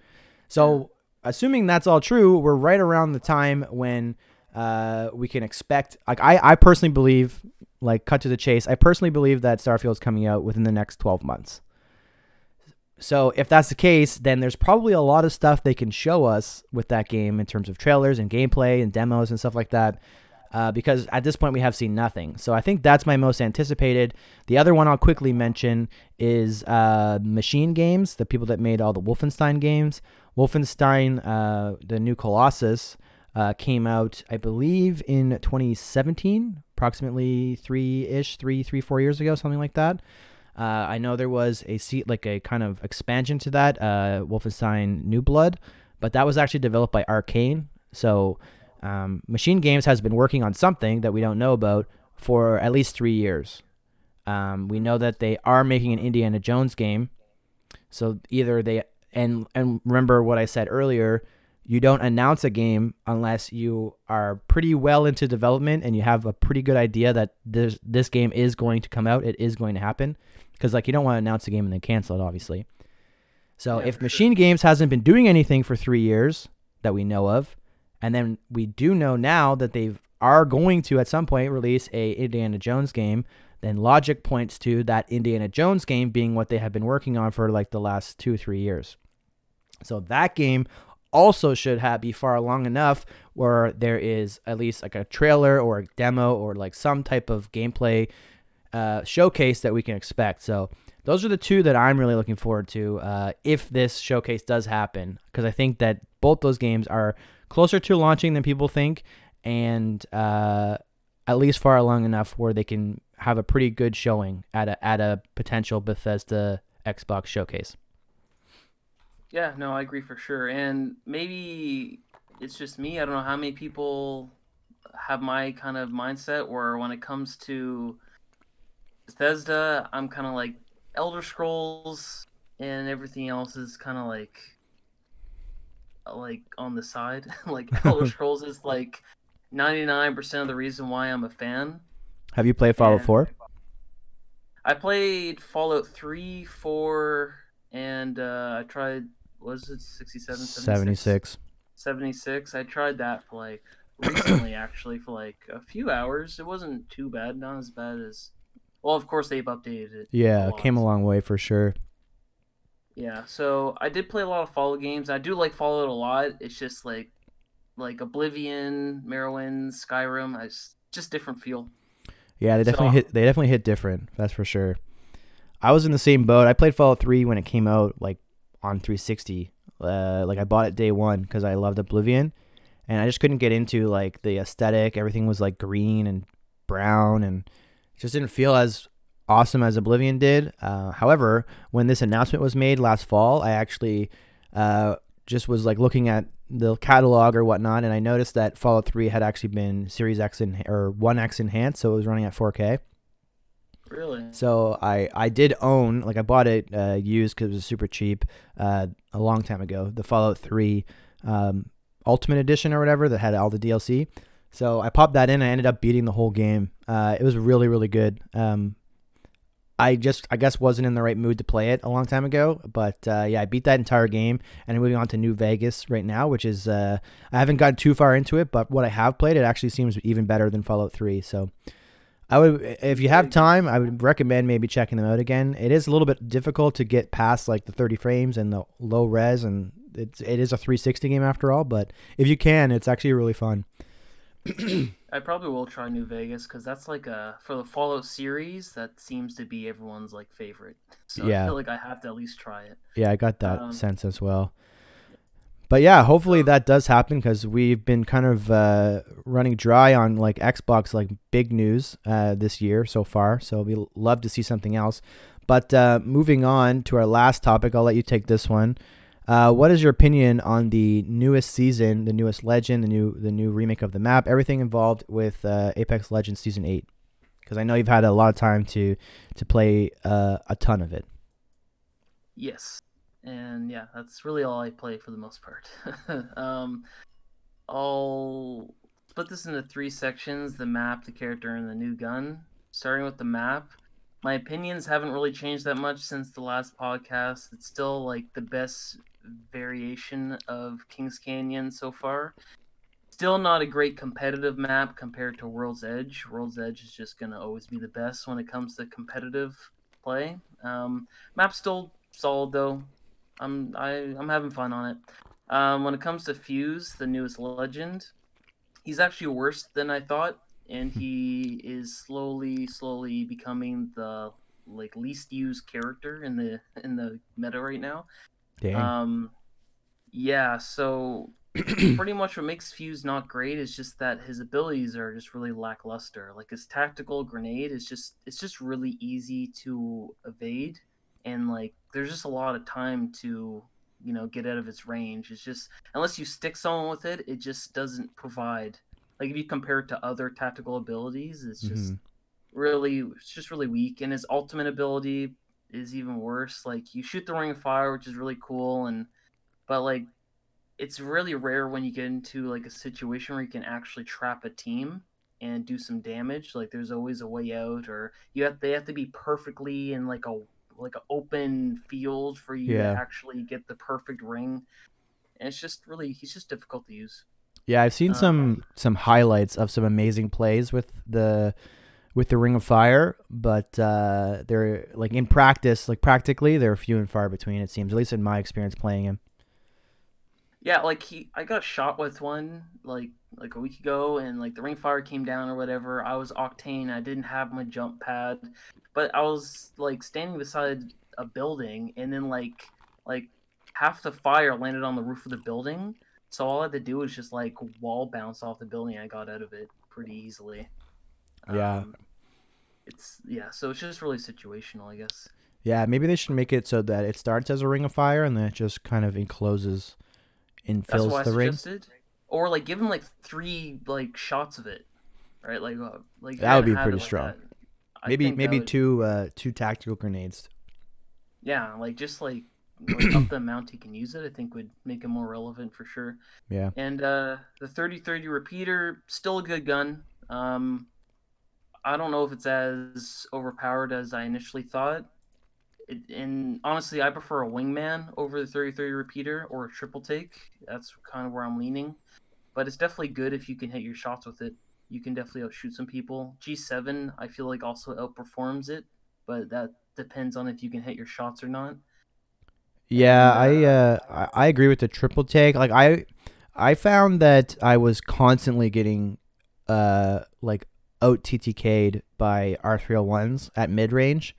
So assuming that's all true, we're right around the time when uh, we can expect. Like I, I personally believe like cut to the chase, I personally believe that Starfield is coming out within the next 12 months. So if that's the case, then there's probably a lot of stuff they can show us with that game in terms of trailers and gameplay and demos and stuff like that. Uh, because at this point we have seen nothing. So I think that's my most anticipated. The other one I'll quickly mention is uh, Machine Games, the people that made all the Wolfenstein games. Wolfenstein, uh, the new Colossus, uh, came out, I believe, in 2017, approximately three ish, three, three, four years ago, something like that. Uh, I know there was a seat like a kind of expansion to that, uh, Wolfenstein New Blood, but that was actually developed by Arcane. So, um, Machine Games has been working on something that we don't know about for at least three years. Um, we know that they are making an Indiana Jones game. So either they and and remember what I said earlier you don't announce a game unless you are pretty well into development and you have a pretty good idea that this this game is going to come out. It is going to happen because like you don't want to announce a game and then cancel it, obviously. So yeah, if Machine sure. Games hasn't been doing anything for three years that we know of, and then we do know now that they are going to at some point release a Indiana Jones game, then logic points to that Indiana Jones game being what they have been working on for like the last two three years. So that game also should have be far along enough where there is at least like a trailer or a demo or like some type of gameplay uh, showcase that we can expect. So those are the two that I'm really looking forward to uh, if this showcase does happen because I think that both those games are closer to launching than people think and uh, at least far along enough where they can have a pretty good showing at a at a potential Bethesda Xbox showcase. Yeah, no, I agree for sure. And maybe it's just me. I don't know how many people have my kind of mindset where when it comes to Bethesda, I'm kind of like Elder Scrolls and everything else is kind of like like on the side. like Elder Scrolls is like 99% of the reason why I'm a fan. Have you played Fallout 4? I played Fallout 3, 4, and uh, I tried was it 67 76 76 i tried that for like recently actually for like a few hours it wasn't too bad not as bad as well of course they've updated it yeah came a long way for sure Yeah, so I did play a lot of Fallout games. I do like Fallout a lot. It's just like like Oblivion, Morrowind, Skyrim. I just just different feel. Yeah, they definitely so, hit. They definitely hit different. That's for sure. I was in the same boat. I played Fallout Three when it came out, like on 360. Uh, like I bought it day one because I loved Oblivion, and I just couldn't get into like the aesthetic. Everything was like green and brown, and just didn't feel as awesome as Oblivion did. Uh, however, when this announcement was made last fall, I actually uh, just was like looking at the catalog or whatnot, and I noticed that Fallout 3 had actually been Series X in, or One X enhanced, so it was running at 4K. Really? So I I did own like I bought it uh, used because it was super cheap uh, a long time ago. The Fallout 3 um, Ultimate Edition or whatever that had all the DLC. So I popped that in. I ended up beating the whole game. Uh, it was really really good. Um, I just I guess wasn't in the right mood to play it a long time ago, but uh, yeah, I beat that entire game, and I'm moving on to New Vegas right now, which is uh, I haven't gotten too far into it, but what I have played, it actually seems even better than Fallout 3. So I would, if you have time, I would recommend maybe checking them out again. It is a little bit difficult to get past like the 30 frames and the low res, and it's it is a 360 game after all. But if you can, it's actually really fun. I probably will try New Vegas because that's like a for the Fallout series that seems to be everyone's like favorite. So yeah. I feel like I have to at least try it. Yeah, I got that um, sense as well. But yeah, hopefully that does happen because we've been kind of uh, running dry on like Xbox like big news uh, this year so far. So we love to see something else. But uh, moving on to our last topic, I'll let you take this one. Uh, what is your opinion on the newest season, the newest Legend, the new the new remake of the map, everything involved with uh, Apex Legends Season Eight? Because I know you've had a lot of time to to play uh, a ton of it. Yes, and yeah, that's really all I play for the most part. um, I'll split this into three sections: the map, the character, and the new gun. Starting with the map, my opinions haven't really changed that much since the last podcast. It's still like the best variation of Kings Canyon so far. Still not a great competitive map compared to World's Edge. World's Edge is just going to always be the best when it comes to competitive play. Um, map's still solid though. I'm I, am i am having fun on it. Um, when it comes to Fuse, the newest legend, he's actually worse than I thought, and he is slowly, slowly becoming the like least used character in the in the meta right now. Dang. Um, yeah. So pretty much what makes Fuse not great is just that his abilities are just really lackluster. Like his tactical grenade is just it's just really easy to evade, and like there's just a lot of time to you know get out of its range. It's just unless you stick someone with it, it just doesn't provide. Like if you compare it to other tactical abilities, it's just mm-hmm. really it's just really weak. And his ultimate ability is even worse. Like you shoot the ring of fire, which is really cool, and but like it's really rare when you get into like a situation where you can actually trap a team and do some damage. Like there's always a way out, or you have they have to be perfectly in like a like an open field for you yeah. to actually get the perfect ring. And it's just really he's just difficult to use. Yeah, I've seen some um, some highlights of some amazing plays with the with the Ring of Fire, but uh, they're like in practice, like practically, they're few and far between. It seems, at least in my experience playing him. Yeah, like he, I got shot with one like like a week ago, and like the ring of fire came down or whatever. I was octane. I didn't have my jump pad, but I was like standing beside a building, and then like like half the fire landed on the roof of the building. So all I had to do was just like wall bounce off the building. I got out of it pretty easily. Yeah. Um, it's yeah, so it's just really situational, I guess. Yeah, maybe they should make it so that it starts as a ring of fire and then it just kind of encloses and fills the ring. Or like give him like three like shots of it, right? Like uh, like that would be pretty strong. Like maybe maybe would... two uh two tactical grenades. Yeah, like just like, like up the amount he can use it, I think would make him more relevant for sure. Yeah. And uh the thirty thirty repeater, still a good gun. Um I don't know if it's as overpowered as I initially thought. It, and honestly, I prefer a wingman over the 33 repeater or a triple take. That's kind of where I'm leaning. But it's definitely good if you can hit your shots with it. You can definitely outshoot some people. G7, I feel like also outperforms it, but that depends on if you can hit your shots or not. Yeah, I uh, I I agree with the triple take. Like I I found that I was constantly getting uh like out TTK'd by R301s at mid range.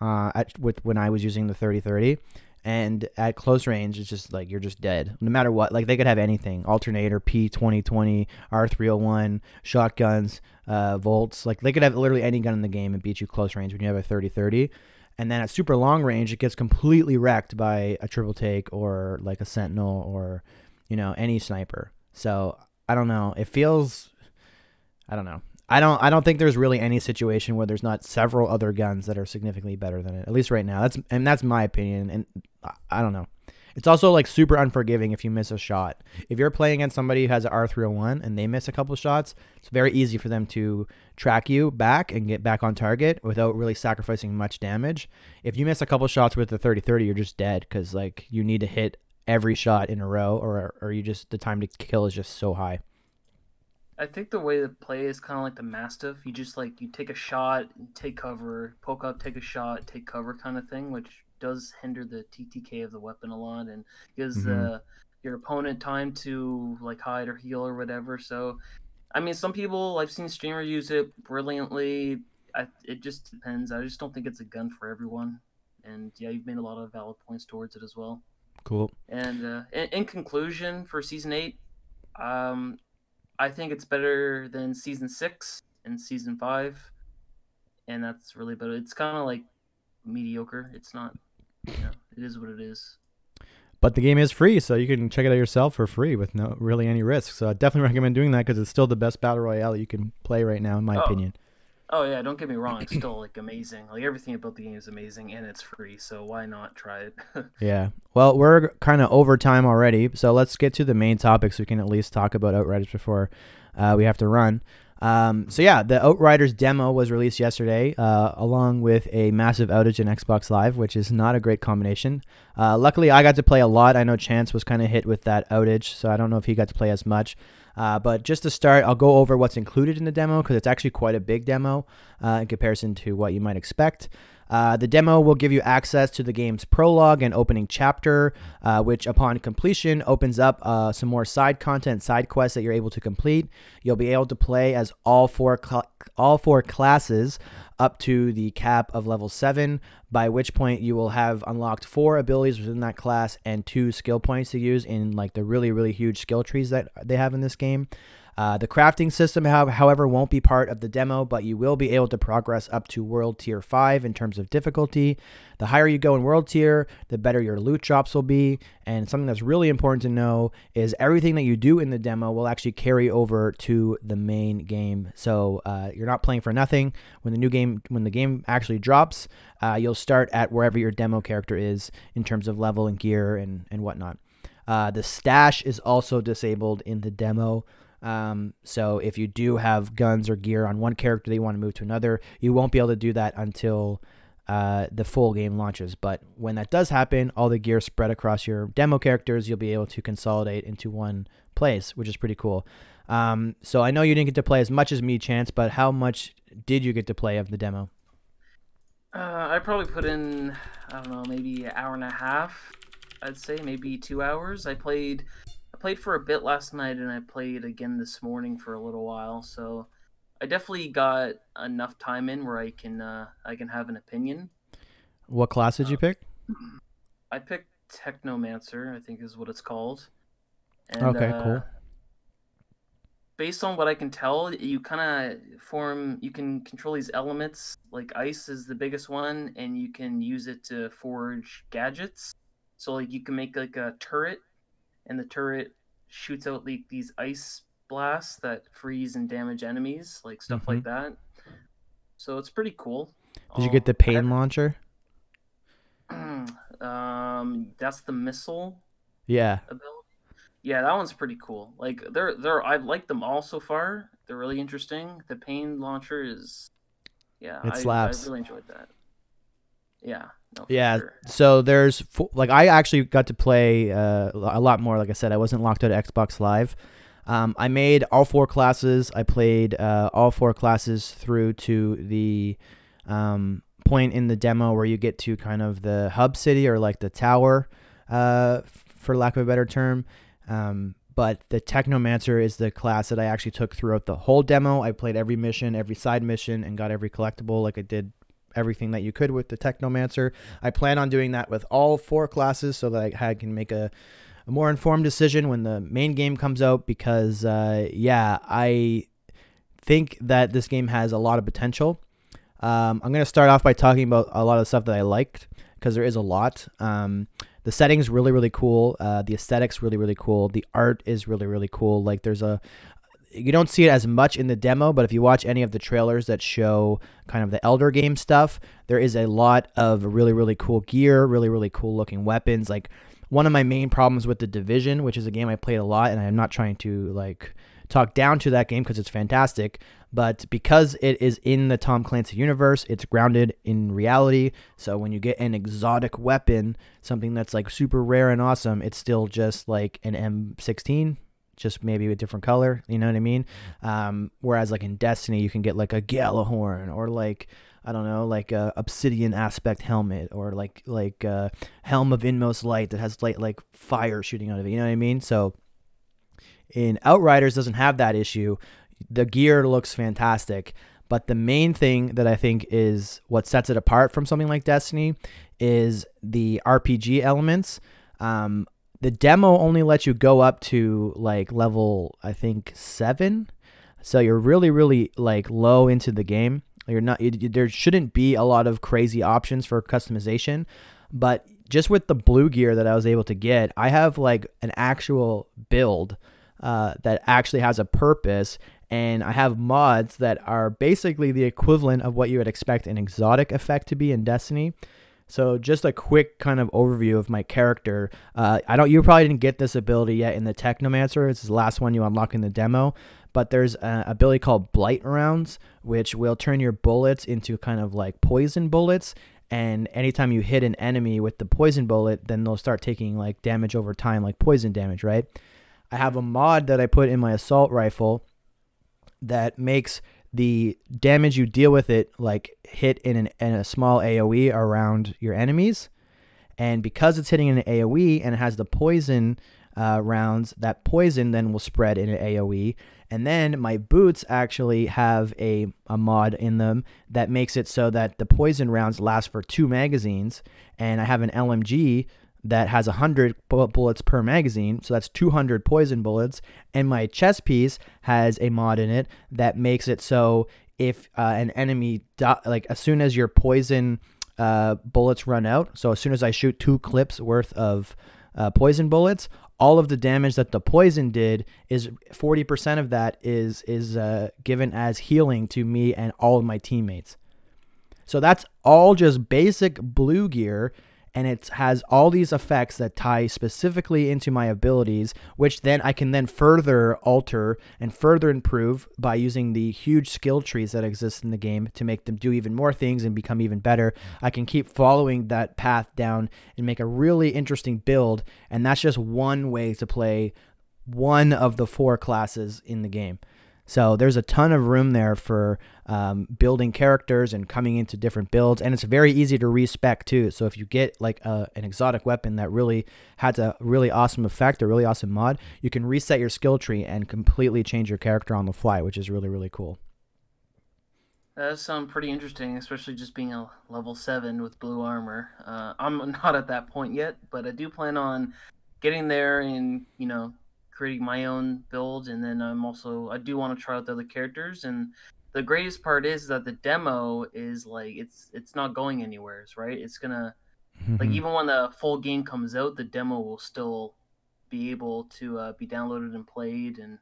Uh, at with when I was using the 3030, and at close range, it's just like you're just dead. No matter what, like they could have anything: alternator, P2020, R301, shotguns, uh, volts. Like they could have literally any gun in the game and beat you close range when you have a 3030. And then at super long range, it gets completely wrecked by a triple take or like a sentinel or, you know, any sniper. So I don't know. It feels, I don't know. I don't. I don't think there's really any situation where there's not several other guns that are significantly better than it. At least right now. That's and that's my opinion. And I- I don't know. It's also like super unforgiving if you miss a shot. If you're playing against somebody who has an R301 and they miss a couple shots, it's very easy for them to track you back and get back on target without really sacrificing much damage. If you miss a couple shots with the 30-30, you're just dead because like you need to hit every shot in a row, or or you just the time to kill is just so high. I think the way to play is kind of like the Mastiff. You just like you take a shot, take cover, poke up, take a shot, take cover, kind of thing, which does hinder the TTK of the weapon a lot and gives Mhm. the your opponent time to like hide or heal or whatever. So, I mean, some people I've seen streamers use it brilliantly. I, it just depends. I just don't think it's a gun for everyone. And yeah, you've made a lot of valid points towards it as well. Cool. And uh, in, in conclusion, for season eight, um, I think it's better than season six and season five, and that's really about it. It's kind of like mediocre. It's not, you know, it is what it is. But the game is free, so you can check it out yourself for free with no really any risk. So I definitely recommend doing that because it's still the best battle royale you can play right now, in my Oh. opinion. Oh yeah, don't get me wrong. It's still like amazing. Like everything about the game is amazing, and it's free. So why not try it? Yeah. Well, we're kind of over time already, so let's get to the main topics. we can at least talk about Outriders before uh, we have to run. Um, so yeah, the Outriders demo was released yesterday, uh, along with a massive outage in Xbox Live, which is not a great combination. Uh, luckily, I got to play a lot. I know Chance was kind of hit with that outage, so I don't know if he got to play as much. Uh, but just to start, I'll go over what's included in the demo because it's actually quite a big demo uh, in comparison to what you might expect. Uh, the demo will give you access to the game's prologue and opening chapter, uh, which, upon completion, opens up uh, some more side content, side quests that you're able to complete. You'll be able to play as all four cl- all four classes up to the cap of level seven. By which point you will have unlocked four abilities within that class and two skill points to use in like the really really huge skill trees that they have in this game. Uh, the crafting system, however, won't be part of the demo, but you will be able to progress up to World Tier 5 in terms of difficulty. The higher you go in World Tier, the better your loot drops will be. And something that's really important to know is everything that you do in the demo will actually carry over to the main game. So uh, you're not playing for nothing. When the new game, when the game actually drops, uh, you'll start at wherever your demo character is in terms of level and gear and, and whatnot. Uh, the stash is also disabled in the demo. Um, so if you do have guns or gear on one character that you want to move to another, you won't be able to do that until uh, the full game launches. But when that does happen, all the gear spread across your demo characters, you'll be able to consolidate into one place, which is pretty cool. Um, so I know you didn't get to play as much as me, Chance, but how much did you get to play of the demo? Uh, I probably put in, I don't know, maybe an hour and a half. I'd say maybe two hours. I played, played for a bit last night, and I played again this morning for a little while. So, I definitely got enough time in where I can, uh, I can have an opinion. What class did you pick? I picked Technomancer, I think is what it's called. And, Okay, uh, cool. Based on what I can tell, you kind of form. You can control these elements. Like ice is the biggest one, and you can use it to forge gadgets. So like you can make like a turret, and the turret shoots out like these ice blasts that freeze and damage enemies, like stuff like that. So it's pretty cool. Mm-hmm. Did you get the Um, pain launcher? um, that's the missile Yeah. ability. Yeah, that one's pretty cool. Like they're they're I like them all so far. They're really interesting. The pain launcher is yeah, It I, slaps. I really enjoyed that. Yeah. No, Yeah. sure. So there's like I actually got to play uh, a lot more. Like I said, I wasn't locked out of Xbox Live. Um, I made all four classes. I played uh, all four classes through to the um, point in the demo where you get to kind of the hub city or like the tower, uh, for lack of a better term. Um, but the Technomancer is the class that I actually took throughout the whole demo. I played every mission, every side mission, and got every collectible like I did everything that you could with the Technomancer. I plan on doing that with all four classes so that I can make a, a more informed decision when the main game comes out because, uh, yeah, I think that this game has a lot of potential. Um, I'm going to start off by talking about a lot of stuff that I liked because there is a lot. Um, the setting's really, really cool. Uh, the aesthetics really, really cool. The art is really, really cool. Like there's a, you don't see it as much in the demo, but if you watch any of the trailers that show kind of the Elder game stuff, there is a lot of really, really cool gear, really, really cool looking weapons. Like one of my main problems with the Division, which is a game I played a lot, and I'm not trying to like talk down to that game because it's fantastic. But because it is in the Tom Clancy universe, it's grounded in reality. So when you get an exotic weapon, something that's like super rare and awesome, it's still just like an M16, just maybe a different color. You know what I mean? Um, whereas like in Destiny, you can get like a Gjallarhorn or like I don't know, like a obsidian aspect helmet or like like a helm of inmost light that has like like fire shooting out of it. You know what I mean? So in Outriders doesn't have that issue. The gear looks fantastic, but the main thing that I think is what sets it apart from something like Destiny is the RPG elements. Um, the demo only lets you go up to like level I think seven, so you're really really like low into the game. You're not. You, there shouldn't be a lot of crazy options for customization, but just with the blue gear that I was able to get, I have like an actual build uh, that actually has a purpose. And I have mods that are basically the equivalent of what you would expect an exotic effect to be in Destiny. So just a quick kind of overview of my character. Uh, I don't. You probably didn't get this ability yet in the Technomancer. It's the last one you unlock in the demo. But there's an ability called Blight Rounds, which will turn your bullets into kind of like poison bullets. And anytime you hit an enemy with the poison bullet, then they'll start taking like damage over time, like poison damage, right? I have a mod that I put in my assault rifle that makes the damage you deal with it like hit in, an, in a small AoE around your enemies. And because it's hitting in an AoE and it has the poison uh, rounds, that poison then will spread in an AoE. And then my boots actually have a, a mod in them that makes it so that the poison rounds last for two magazines. And I have an LMG that has 100 bullets per magazine, so that's 200 poison bullets. And my chest piece has a mod in it that makes it so if uh, an enemy, do- like as soon as your poison uh, bullets run out, so as soon as I shoot two clips worth of uh, poison bullets, all of the damage that the poison did is 40% of that is is uh, given as healing to me and all of my teammates. So that's all just basic blue gear and it has all these effects that tie specifically into my abilities which then i can then further alter and further improve by using the huge skill trees that exist in the game to make them do even more things and become even better. I can keep following that path down and make a really interesting build and that's just one way to play one of the four classes in the game so there's a ton of room there for um, building characters and coming into different builds, and it's very easy to respec too. So if you get like a, an exotic weapon that really has a really awesome effect, a really awesome mod, you can reset your skill tree and completely change your character on the fly, which is really really cool. That sounds pretty interesting, especially just being a level seven with blue armor. Uh, I'm not at that point yet, but I do plan on getting there and you know creating my own build, and then I'm also I do want to try out the other characters. And the greatest part is that the demo is like it's it's not going anywhere, right? It's gonna mm-hmm. like even when the full game comes out, the demo will still be able to uh, be downloaded and played, and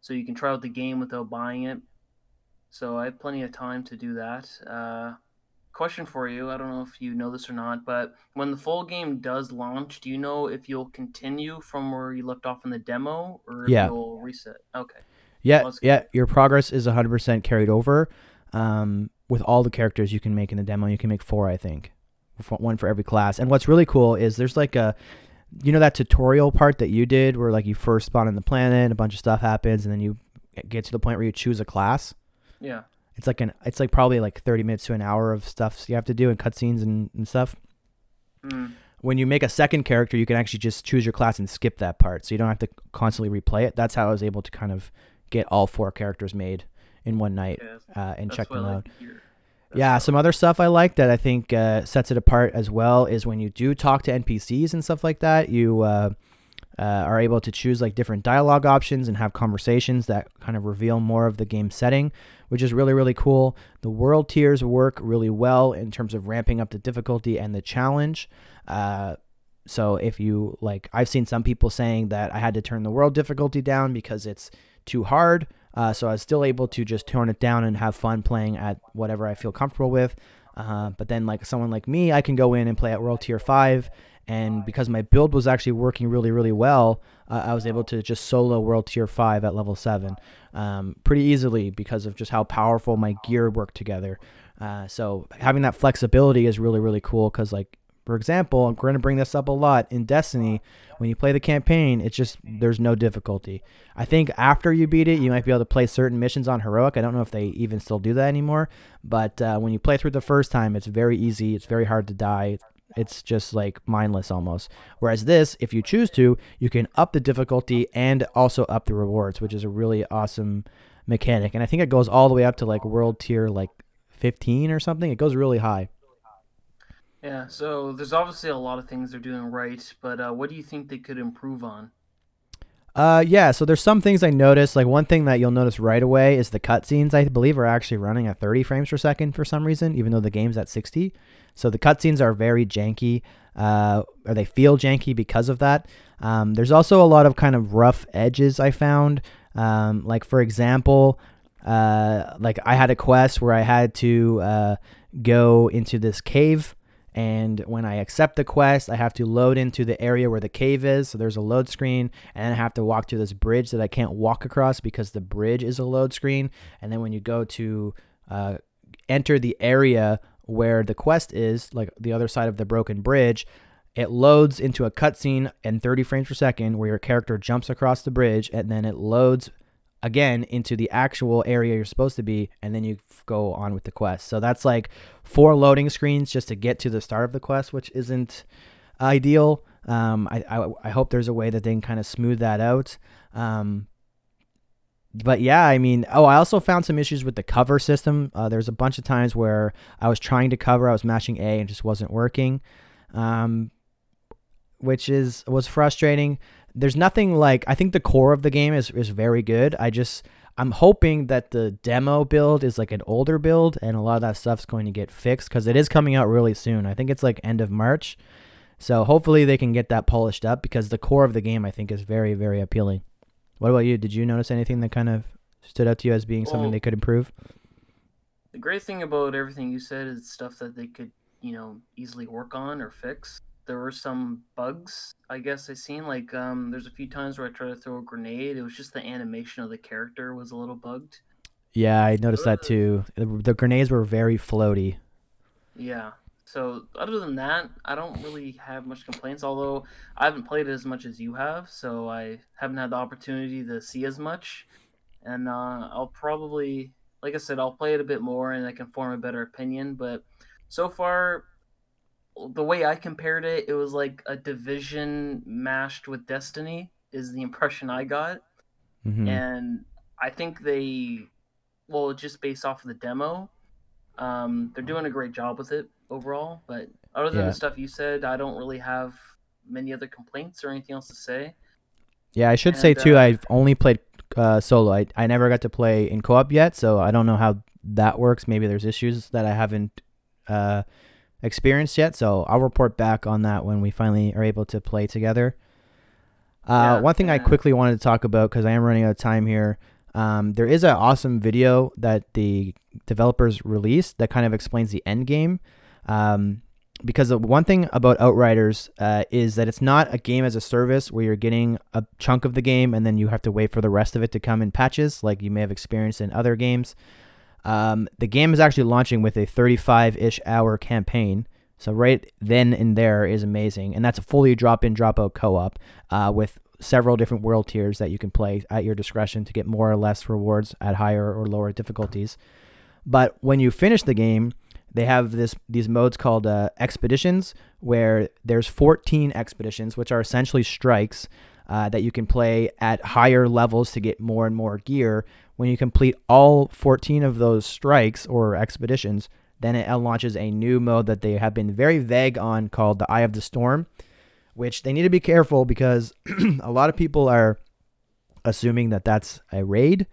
so you can try out the game without buying it. So I have plenty of time to do that. Uh, question for you. I don't know if you know this or not, but when the full game does launch, do you know if you'll continue from where you left off in the demo or yeah. you'll reset? Okay. Yeah, well, yeah. Your progress is 100% carried over. Um, with all the characters you can make in the demo, you can make four, I think, one for every class. And what's really cool is there's like a, you know, that tutorial part that you did where like you first spawn on the planet, a bunch of stuff happens, and then you get to the point where you choose a class. Yeah It's like an it's like probably like 30 minutes to an hour of stuff you have to do and cutscenes and, and stuff. Mm. When you make a second character, you can actually just choose your class and skip that part, so you don't have to constantly replay it. That's how I was able to kind of get all four characters made in one night Yeah, uh, and check them out. to hear. That's Yeah, some other stuff I like that I think uh, sets it apart as well is when you do talk to NPCs and stuff like that, you uh, uh, are able to choose like different dialogue options and have conversations that kind of reveal more of the game setting, which is really, really cool. The world tiers work really well in terms of ramping up the difficulty and the challenge. Uh, so if you like, I've seen some people saying that I had to turn the world difficulty down because it's too hard. Uh, so I was still able to just tone it down and have fun playing at whatever I feel comfortable with. Uh, but then, like someone like me, I can go in and play at World Tier 5. And because my build was actually working really, really well, uh, I was able to just solo World Tier 5 at level 7 um, pretty easily because of just how powerful my gear worked together. Uh, so having that flexibility is really, really cool because, like, for example, I'm going to bring this up a lot in Destiny. When you play the campaign, it's just there's no difficulty. I think after you beat it, you might be able to play certain missions on heroic. I don't know if they even still do that anymore. But uh, when you play through the first time, it's very easy. It's very hard to die. It's just like mindless almost. Whereas this, if you choose to, you can up the difficulty and also up the rewards, which is a really awesome mechanic. And I think it goes all the way up to like world tier like 15 or something. It goes really high. Yeah, so there's obviously a lot of things they're doing right, but uh, what do you think they could improve on? Uh, yeah. So there's some things I noticed. Like one thing that you'll notice right away is the cutscenes. I believe are actually running at 30 frames per second for some reason, even though the game's at 60. So the cutscenes are very janky, uh, or they feel janky because of that. Um, there's also a lot of kind of rough edges I found. Um, like for example, uh, like I had a quest where I had to uh, go into this cave and when I accept the quest, I have to load into the area where the cave is. So there's a load screen, and I have to walk to this bridge that I can't walk across because the bridge is a load screen. And then when you go to uh, enter the area where the quest is, like the other side of the broken bridge, it loads into a cutscene in 30 frames per second where your character jumps across the bridge, and then it loads again into the actual area you're supposed to be and then you go on with the quest. So that's like four loading screens just to get to the start of the quest which isn't ideal. Um, I, I, I hope there's a way that they can kind of smooth that out. Um, but yeah i mean oh i also found some issues with the cover system uh, there's a bunch of times where i was trying to cover i was mashing a and just wasn't working um, which is was frustrating there's nothing like I think the core of the game is is very good. I just I'm hoping that the demo build is like an older build and a lot of that stuff's going to get fixed because it is coming out really soon. I think it's like end of March. So hopefully they can get that polished up because the core of the game I think is very very appealing. What about you? Did you notice anything that kind of stood out to you as being something Well- they could improve? The great thing about everything you said is stuff that they could, you know, easily work on or fix. There were some bugs, I guess I seen. Like, um, there's a few times where I tried to throw a grenade. It was just the animation of the character was a little bugged. Yeah, I noticed that too. The, the grenades were very floaty. Yeah. So other than that, I don't really have much complaints. Although I haven't played it as much as you have, so I haven't had the opportunity to see as much. And uh, I'll probably, like I said, I'll play it a bit more, and I can form a better opinion. But so far, the way I compared it, it was like a division mashed with Destiny. Is the impression I got Mhm. and I think they, well, just based off of the demo, um, they're doing a great job with it overall. But other than Yeah. the stuff you said, I don't really have many other complaints or anything else to say. Yeah, I should say too. uh, I've only played uh, solo. I I never got to play in co-op yet, so I don't know how that works. Maybe there's issues that I haven't uh, experienced yet. So I'll report back on that when we finally are able to play together. Uh, Yeah, one thing I quickly wanted to talk about because I am running out of time here. Um, there is an awesome video that the developers released that kind of explains the end game. Um, because the one thing about Outriders uh, is that it's not a game as a service where you're getting a chunk of the game and then you have to wait for the rest of it to come in patches, like you may have experienced in other games. Um, the game is actually launching with a 35-ish hour campaign, so right then and there is amazing, and that's a fully drop-in, drop-out co-op uh, with several different world tiers that you can play at your discretion to get more or less rewards at higher or lower difficulties. But when you finish the game, they have this these modes called uh, expeditions, where there's 14 expeditions, which are essentially strikes uh, that you can play at higher levels to get more and more gear. When you complete all 14 of those strikes or expeditions, then it launches a new mode that they have been very vague on called the Eye of the Storm, which they need to be careful because a lot of people are assuming that that's a raid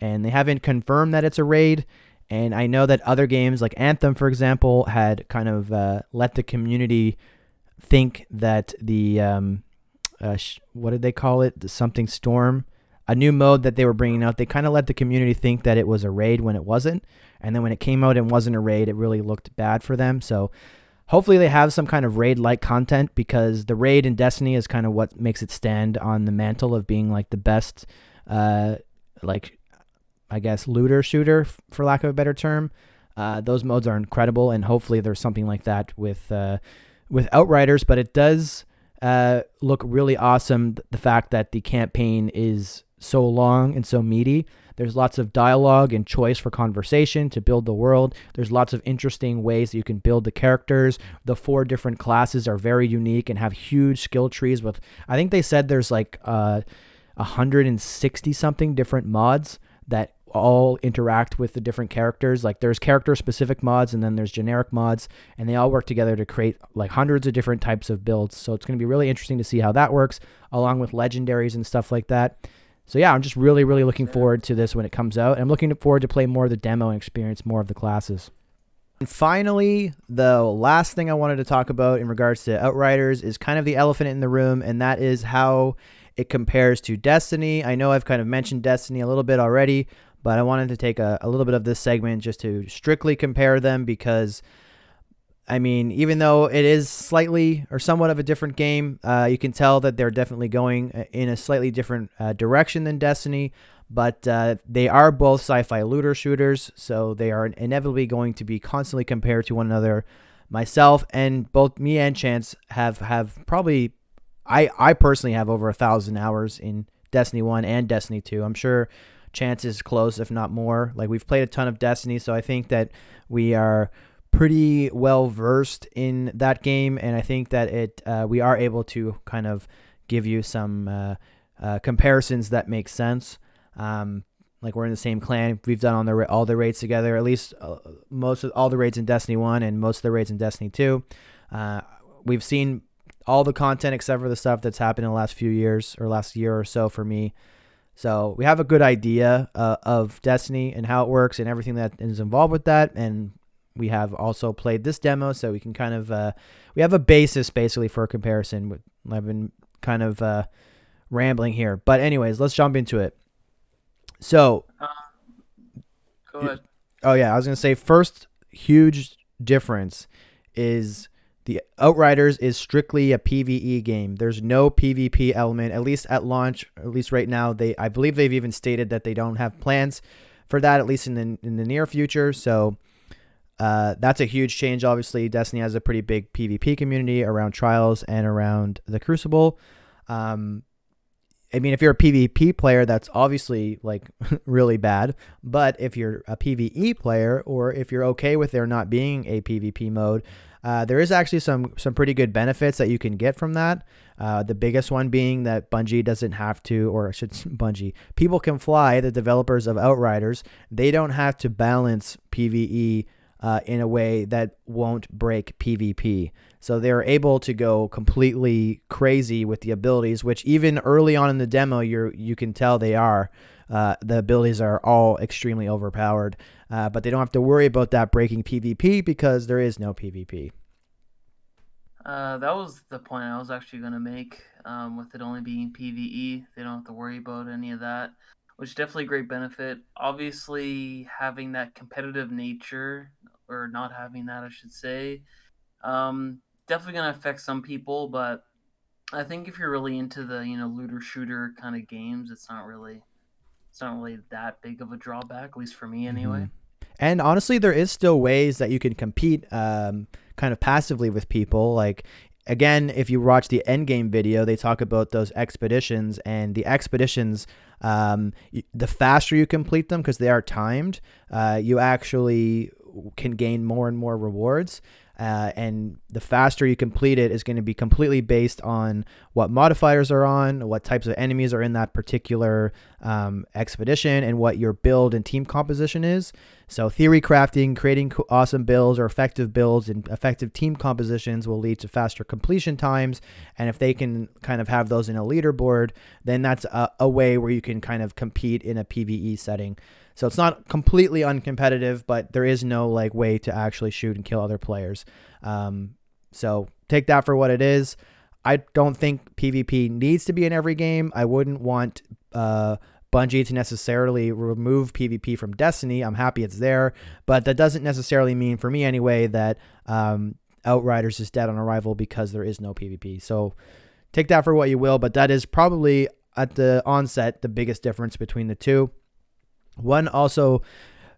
and they haven't confirmed that it's a raid. And I know that other games like Anthem, for example, had kind of uh, let the community think that the um, uh, sh- what did they call it? The something storm, a new mode that they were bringing out. They kind of let the community think that it was a raid when it wasn't, and then when it came out and wasn't a raid, it really looked bad for them. So hopefully they have some kind of raid like content because the raid in Destiny is kind of what makes it stand on the mantle of being like the best, uh, like I guess, looter shooter, for lack of a better term. Uh, those modes are incredible, and hopefully there's something like that with uh, with Outriders. But it does uh, look really awesome. The fact that the campaign is so long and so meaty. There's lots of dialogue and choice for conversation to build the world. There's lots of interesting ways that you can build the characters. The four different classes are very unique and have huge skill trees. With I think they said there's like uh, 160 something different mods that all interact with the different characters. Like there's character specific mods and then there's generic mods, and they all work together to create like hundreds of different types of builds. So it's going to be really interesting to see how that works, along with legendaries and stuff like that. So yeah, I'm just really, really looking forward to this when it comes out. I'm looking forward to play more of the demo and experience more of the classes. And finally, the last thing I wanted to talk about in regards to Outriders is kind of the elephant in the room, and that is how it compares to Destiny. I know I've kind of mentioned Destiny a little bit already, but I wanted to take a, a little bit of this segment just to strictly compare them because, I mean, even though it is slightly or somewhat of a different game, uh, you can tell that they're definitely going uh, in a slightly different uh, direction than Destiny. But uh, they are both sci fi looter shooters, so they are inevitably going to be constantly compared to one another. Myself and both me and Chance have, have probably, I, I personally have over a thousand hours in Destiny 1 and Destiny 2. I'm sure chances close, if not more. Like we've played a ton of Destiny, so I think that we are pretty well versed in that game, and I think that it uh, we are able to kind of give you some uh, uh, comparisons that make sense. Um, like we're in the same clan. We've done on the all the raids together. At least uh, most of all the raids in Destiny One and most of the raids in Destiny Two. Uh, we've seen all the content except for the stuff that's happened in the last few years or last year or so for me. So we have a good idea uh, of Destiny and how it works and everything that is involved with that. And we have also played this demo, so we can kind of uh, we have a basis basically for a comparison. I've been kind of uh, rambling here, but anyways, let's jump into it. So, go ahead. Oh yeah, I was gonna say first huge difference is the Outriders is strictly a PvE game. There's no PvP element, at least at launch, at least right now. They, I believe, they've even stated that they don't have plans for that, at least in the in the near future. So uh, that's a huge change. Obviously, Destiny has a pretty big PvP community around Trials and around the Crucible. Um, I mean, if you're a PvP player, that's obviously like really bad. But if you're a PvE player, or if you're okay with there not being a PvP mode, uh, there is actually some some pretty good benefits that you can get from that. Uh, the biggest one being that Bungie doesn't have to, or should Bungie, People Can Fly, the developers of Outriders, they don't have to balance PVE uh, in a way that won't break PvP. So they're able to go completely crazy with the abilities, which even early on in the demo, you you can tell they are. Uh, the abilities are all extremely overpowered, uh, but they don't have to worry about that breaking PvP because there is no PvP. Uh, that was the point I was actually going to make. Um, with it only being PVE, they don't have to worry about any of that, which is definitely a great benefit. Obviously, having that competitive nature, or not having that, I should say, um, definitely going to affect some people. But I think if you're really into the you know looter shooter kind of games, it's not really it's not really that big of a drawback, at least for me anyway. Mm-hmm. And honestly, there is still ways that you can compete um, kind of passively with people. Like again, if you watch the endgame video, they talk about those expeditions and the expeditions. Um, the faster you complete them, because they are timed, uh, you actually can gain more and more rewards. Uh, and the faster you complete it is going to be completely based on what modifiers are on, what types of enemies are in that particular um, expedition, and what your build and team composition is. So, theory crafting, creating awesome builds or effective builds and effective team compositions will lead to faster completion times. And if they can kind of have those in a leaderboard, then that's a, a way where you can kind of compete in a PvE setting. So it's not completely uncompetitive, but there is no like way to actually shoot and kill other players. Um, so take that for what it is. I don't think PvP needs to be in every game. I wouldn't want uh, Bungie to necessarily remove PvP from Destiny. I'm happy it's there, but that doesn't necessarily mean, for me anyway, that um, Outriders is dead on arrival because there is no PvP. So take that for what you will, but that is probably at the onset the biggest difference between the two. One also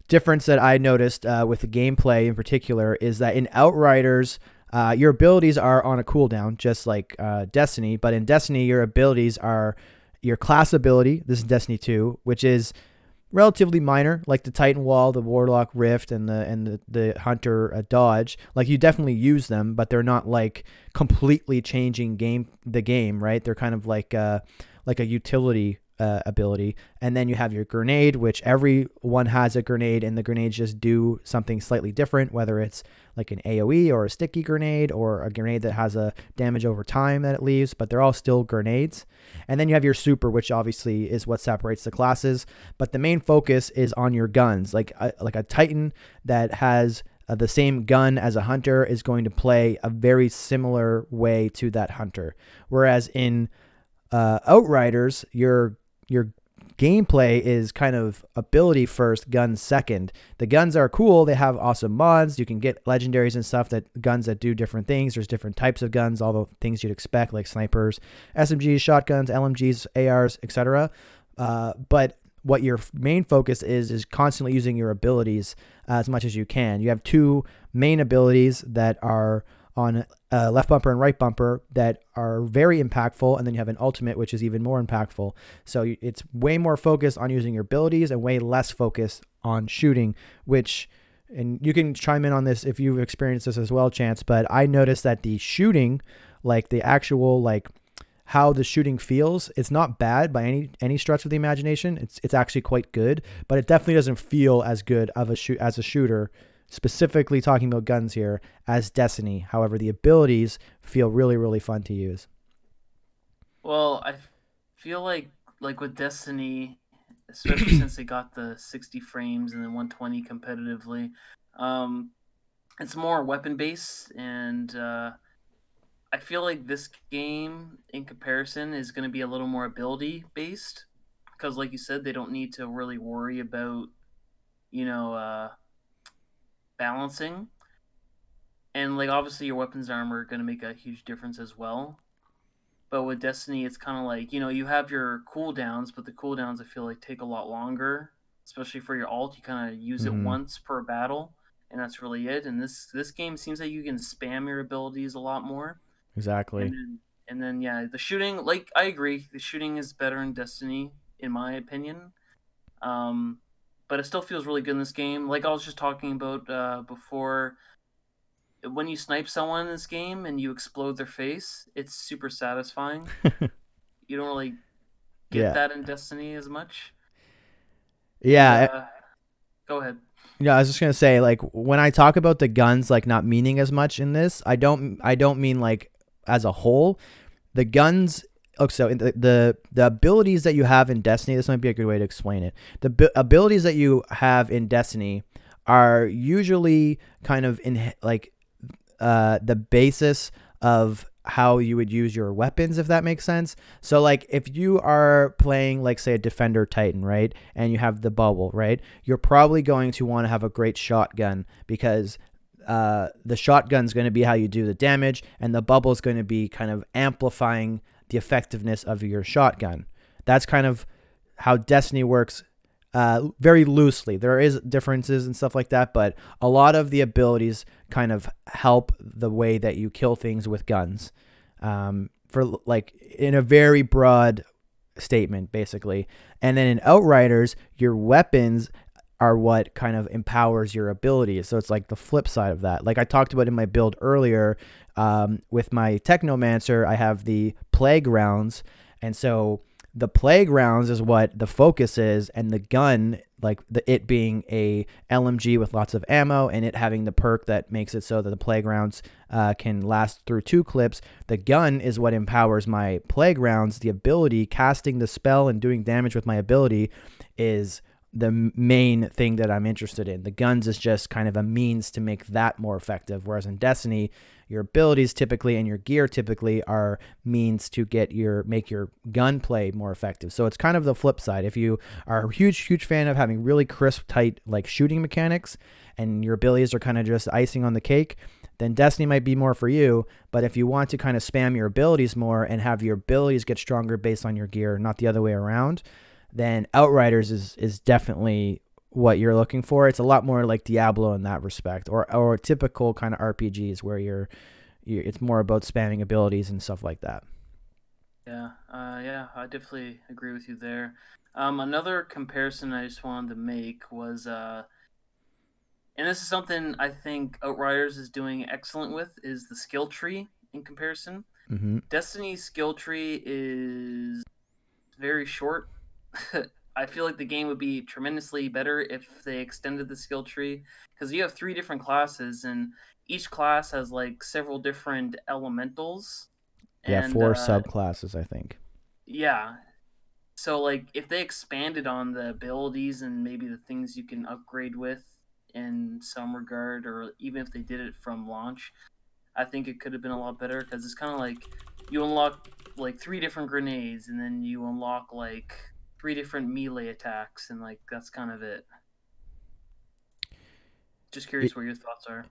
difference that I noticed uh, with the gameplay in particular is that in Outriders, uh, your abilities are on a cooldown, just like uh, Destiny. But in Destiny, your abilities are your class ability. This is Destiny 2, which is relatively minor, like the Titan Wall, the Warlock Rift, and the and the, the Hunter uh, Dodge. Like you definitely use them, but they're not like completely changing game the game, right? They're kind of like uh, like a utility uh, ability. And then you have your grenade, which everyone has a grenade, and the grenades just do something slightly different, whether it's like an AoE or a sticky grenade or a grenade that has a damage over time that it leaves, but they're all still grenades. And then you have your super, which obviously is what separates the classes. But the main focus is on your guns, like a, like a Titan that has uh, the same gun as a hunter is going to play a very similar way to that hunter. Whereas in uh, Outriders, your your gameplay is kind of ability first, guns second. The guns are cool. They have awesome mods. You can get legendaries and stuff that guns that do different things. There's different types of guns, all the things you'd expect, like snipers, SMGs, shotguns, LMGs, ARs, etc. Uh, but what your main focus is is constantly using your abilities as much as you can. You have two main abilities that are on uh, left bumper and right bumper that are very impactful, and then you have an ultimate, which is even more impactful. So it's way more focused on using your abilities and way less focused on shooting, which and you can chime in on this if you've experienced this as well, Chance. But I noticed that the shooting, like the actual like how the shooting feels, it's not bad by any any stretch of the imagination. It's it's actually quite good, but it definitely doesn't feel as good of a shoot as a shooter specifically talking about guns here, as Destiny. However, the abilities feel really, really fun to use. Well, I feel like like with Destiny, especially since they got the 60 frames and then 120 competitively, um, it's more weapon based, and uh, I feel like this game, in comparison, is going to be a little more ability based because, like you said, they don't need to really worry about, you know, uh, balancing. And like obviously your weapons armor are going to make a huge difference as well. But with Destiny, it's kind of like you know you have your cooldowns, but the cooldowns I feel like take a lot longer, especially for your alt. You kind of use mm-hmm. it once per battle, and that's really it. And this this game seems like you can spam your abilities a lot more. Exactly. And then, and then yeah, the shooting. Like I agree, the shooting is better in Destiny, in my opinion. Um, but it still feels really good in this game. Like I was just talking about uh, before, when you snipe someone in this game and you explode their face, it's super satisfying. you don't really get yeah. that in Destiny as much. Yeah. Uh, go ahead. Yeah, I was just gonna say, like, when I talk about the guns like not meaning as much in this, I don't, I don't mean like as a whole. The guns Okay, so the, the, the abilities that you have in Destiny, this might be a good way to explain it. The abilities that you have in Destiny are usually kind of in like uh, the basis of how you would use your weapons if that makes sense so like if you are playing like say a defender titan right and you have the bubble right you're probably going to want to have a great shotgun because uh, the shotgun's going to be how you do the damage and the bubble is going to be kind of amplifying the effectiveness of your shotgun. That's kind of how Destiny works uh, very loosely. There is differences and stuff like that, but a lot of the abilities kind of help the way that you kill things with guns. Um, for like in a very broad statement, basically. And then in Outriders, your weapons are what kind of empowers your abilities. So it's like the flip side of that. Like I talked about in my build earlier, um, with my Technomancer, I have the Plague rounds, and so the Plague rounds is what the focus is and the gun like the it being a lmg with lots of ammo and it having the perk that makes it so that the Plague rounds uh, can last through two clips the gun is what empowers my Plague rounds. the ability casting the spell and doing damage with my ability is the main thing that i'm interested in the guns is just kind of a means to make that more effective whereas in destiny your abilities typically and your gear typically are means to get your make your gunplay more effective. So it's kind of the flip side. If you are a huge huge fan of having really crisp tight like shooting mechanics and your abilities are kind of just icing on the cake, then Destiny might be more for you. But if you want to kind of spam your abilities more and have your abilities get stronger based on your gear, not the other way around, then Outriders is is definitely what you're looking for. It's a lot more like Diablo in that respect, or or typical kind of RPGs where you're, you're it's more about spamming abilities and stuff like that. Yeah, uh, yeah, I definitely agree with you there. Um, another comparison I just wanted to make was, uh, and this is something I think Outriders is doing excellent with, is the skill tree in comparison. Mm-hmm. Destiny's skill tree is very short. I feel like the game would be tremendously better if they extended the skill tree because you have three different classes and each class has like several different elementals. Yeah, and, four uh, subclasses, I think. Yeah. So like if they expanded on the abilities and maybe the things you can upgrade with in some regard or even if they did it from launch, I think it could have been a lot better because it's kind of like you unlock like three different grenades and then you unlock like three different melee attacks, and like that's kind of it. Just curious what your thoughts are.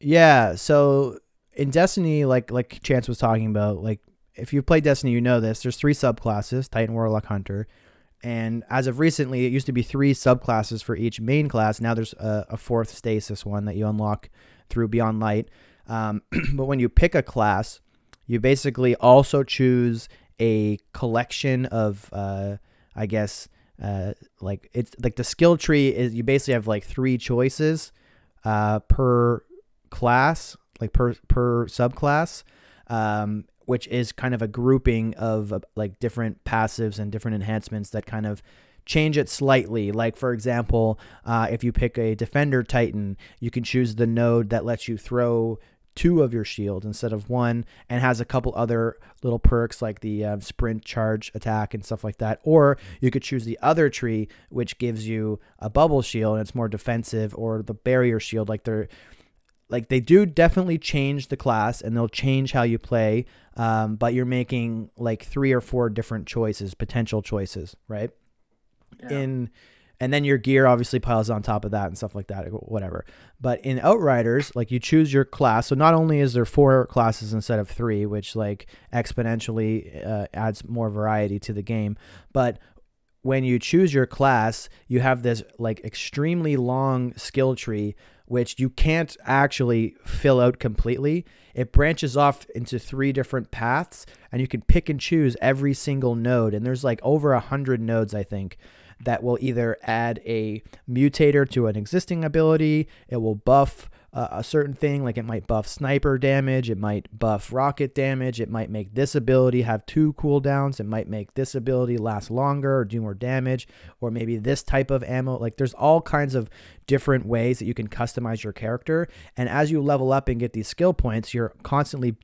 Yeah, so in Destiny, like like Chance was talking about, like if you play Destiny, you know this. There's three subclasses: Titan, Warlock, Hunter. And as of recently, it used to be three subclasses for each main class. Now there's a, a fourth stasis one that you unlock through Beyond Light. Um, but when you pick a class, you basically also choose a collection of uh, I guess uh, like it's like the skill tree is you basically have like three choices uh, per class, like per per subclass, um, which is kind of a grouping of uh, like different passives and different enhancements that kind of change it slightly. Like for example, uh, if you pick a defender titan, you can choose the node that lets you throw two of your shield instead of one and has a couple other little perks like the uh, sprint charge attack and stuff like that or you could choose the other tree which gives you a bubble shield and it's more defensive or the barrier shield like they're like they do definitely change the class and they'll change how you play um, but you're making like three or four different choices potential choices right yeah. in and then your gear obviously piles on top of that and stuff like that whatever. But in outriders like you choose your class. So not only is there four classes instead of three which like exponentially uh, adds more variety to the game but when you choose your class you have this like extremely long skill tree which you can't actually fill out completely. It branches off into three different paths and you can pick and choose every single node. And there's like over a hundred nodes i think that will either add a mutator to an existing ability, it will buff uh, a certain thing, like it might buff sniper damage, it might buff rocket damage, it might make this ability have two cooldowns, it might make this ability last longer or do more damage, or maybe this type of ammo. Like there's all kinds of different ways that you can customize your character. And as you level up and get these skill points, you're constantly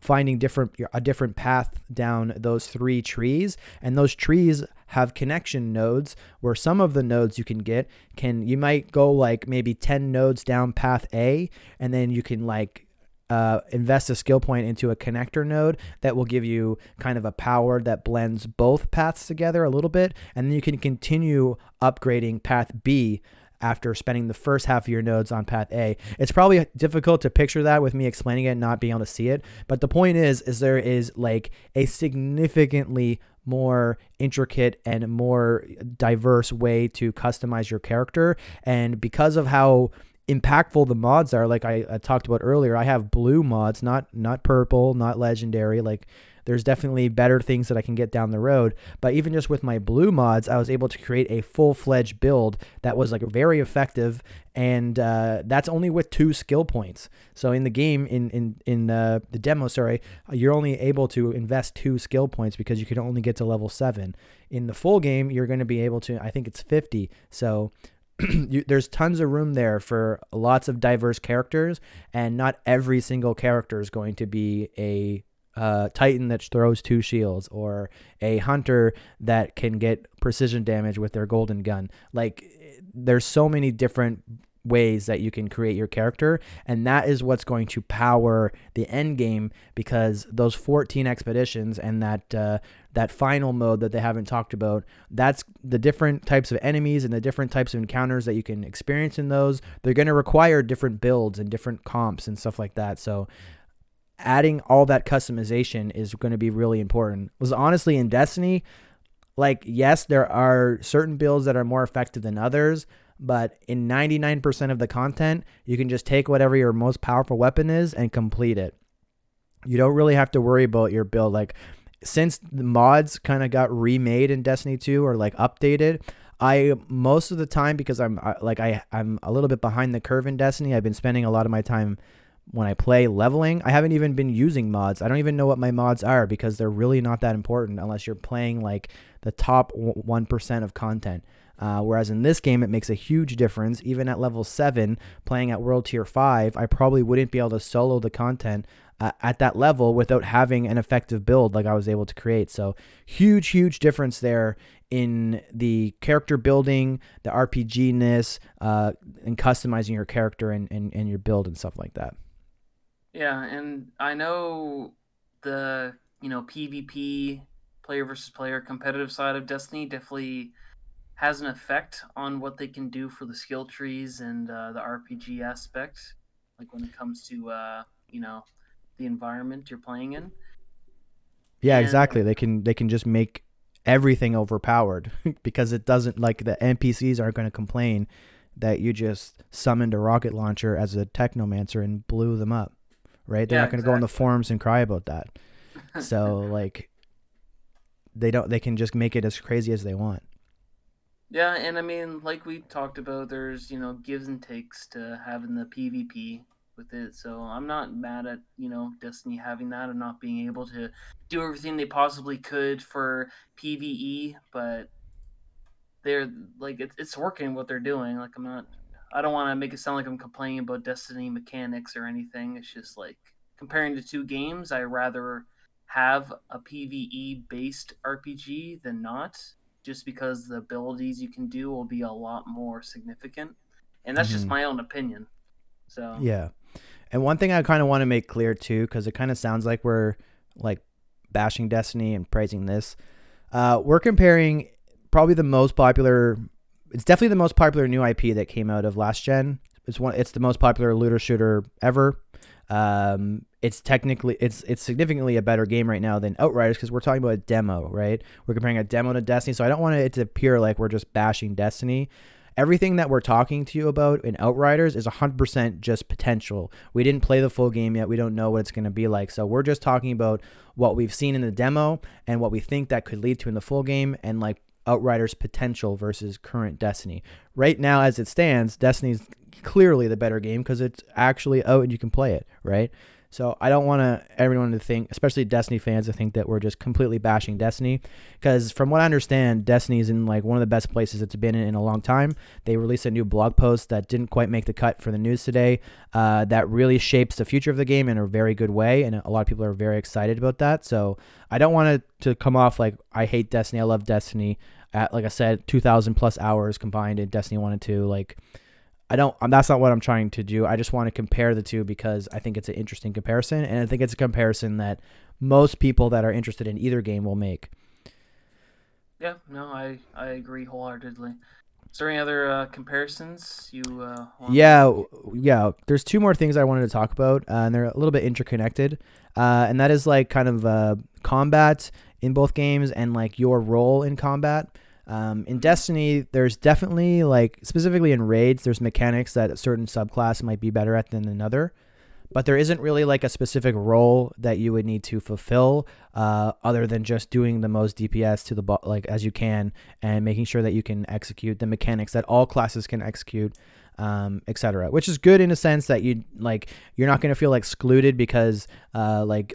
finding different a different path down those three trees and those trees have connection nodes where some of the nodes you can get can you might go like maybe 10 nodes down path A and then you can like uh, invest a skill point into a connector node that will give you kind of a power that blends both paths together a little bit and then you can continue upgrading path B after spending the first half of your nodes on path A. It's probably difficult to picture that with me explaining it and not being able to see it, but the point is is there is like a significantly more intricate and more diverse way to customize your character. And because of how impactful the mods are, like I, I talked about earlier, I have blue mods, not not purple, not legendary. Like there's definitely better things that I can get down the road. But even just with my blue mods, I was able to create a full fledged build that was like very effective, and uh, that's only with two skill points. So in the game, in in in uh, the demo, sorry, you're only able to invest two skill points because you can only get to level seven. In the full game, you're going to be able to. I think it's 50. So you, there's tons of room there for lots of diverse characters, and not every single character is going to be a uh, Titan that throws two shields or a hunter that can get precision damage with their golden gun. Like, there's so many different ways that you can create your character and that is what's going to power the end game because those 14 expeditions and that uh, that final mode that they haven't talked about that's the different types of enemies and the different types of encounters that you can experience in those they're going to require different builds and different comps and stuff like that so adding all that customization is going to be really important. Was honestly in Destiny, like yes, there are certain builds that are more effective than others, but in 99% of the content, you can just take whatever your most powerful weapon is and complete it. You don't really have to worry about your build like since the mods kind of got remade in Destiny 2 or like updated, I most of the time because I'm like I I'm a little bit behind the curve in Destiny. I've been spending a lot of my time when I play leveling, I haven't even been using mods. I don't even know what my mods are because they're really not that important unless you're playing like the top 1% of content. Uh, whereas in this game, it makes a huge difference. Even at level 7, playing at World Tier 5, I probably wouldn't be able to solo the content uh, at that level without having an effective build like I was able to create. So, huge, huge difference there in the character building, the RPG ness, uh, and customizing your character and, and, and your build and stuff like that. Yeah, and I know the you know PvP player versus player competitive side of Destiny definitely has an effect on what they can do for the skill trees and uh, the RPG aspect, like when it comes to uh, you know the environment you're playing in. Yeah, and, exactly. They can they can just make everything overpowered because it doesn't like the NPCs aren't going to complain that you just summoned a rocket launcher as a technomancer and blew them up right? They're yeah, not going to exactly. go on the forums and cry about that. so like they don't they can just make it as crazy as they want. Yeah, and I mean, like we talked about, there's you know gives and takes to having the PvP with it. So I'm not mad at you know Destiny having that and not being able to do everything they possibly could for PVE, but they're like it's it's working what they're doing. Like I'm not I don't want to make it sound like I'm complaining about Destiny mechanics or anything. It's just like comparing the two games, I rather have a PVE based RPG than not, just because the abilities you can do will be a lot more significant. And that's mm-hmm. just my own opinion. So Yeah. And one thing I kind of want to make clear too, because it kind of sounds like we're like bashing Destiny and praising this. Uh, we're comparing probably the most popular it's definitely the most popular new IP that came out of last gen. It's one. It's the most popular looter shooter ever. Um, it's technically it's it's significantly a better game right now than Outriders because we're talking about a demo, right? We're comparing a demo to Destiny, so I don't want it to appear like we're just bashing Destiny. Everything that we're talking to you about in Outriders is 100% just potential. We didn't play the full game yet. We don't know what it's going to be like. So we're just talking about what we've seen in the demo and what we think that could lead to in the full game and like Outriders' potential versus current Destiny. Right now, as it stands, Destiny's clearly the better game because it's actually out and you can play it, right? So I don't want to everyone to think, especially Destiny fans, to think that we're just completely bashing Destiny, because from what I understand, Destiny's in like one of the best places it's been in, in a long time. They released a new blog post that didn't quite make the cut for the news today. Uh, that really shapes the future of the game in a very good way, and a lot of people are very excited about that. So I don't want it to come off like I hate Destiny. I love Destiny. At like I said, two thousand plus hours combined in Destiny one and two, like I don't. Um, that's not what I'm trying to do. I just want to compare the two because I think it's an interesting comparison, and I think it's a comparison that most people that are interested in either game will make. Yeah, no, I I agree wholeheartedly. Is there any other uh, comparisons you? Uh, yeah, yeah. There's two more things I wanted to talk about, uh, and they're a little bit interconnected, uh, and that is like kind of uh, combat in both games and like your role in combat. Um, in Destiny, there's definitely like specifically in raids, there's mechanics that a certain subclass might be better at than another, but there isn't really like a specific role that you would need to fulfill, uh, other than just doing the most DPS to the bo- like as you can and making sure that you can execute the mechanics that all classes can execute um, etc. Which is good in a sense that you like you're not going to feel excluded because uh, like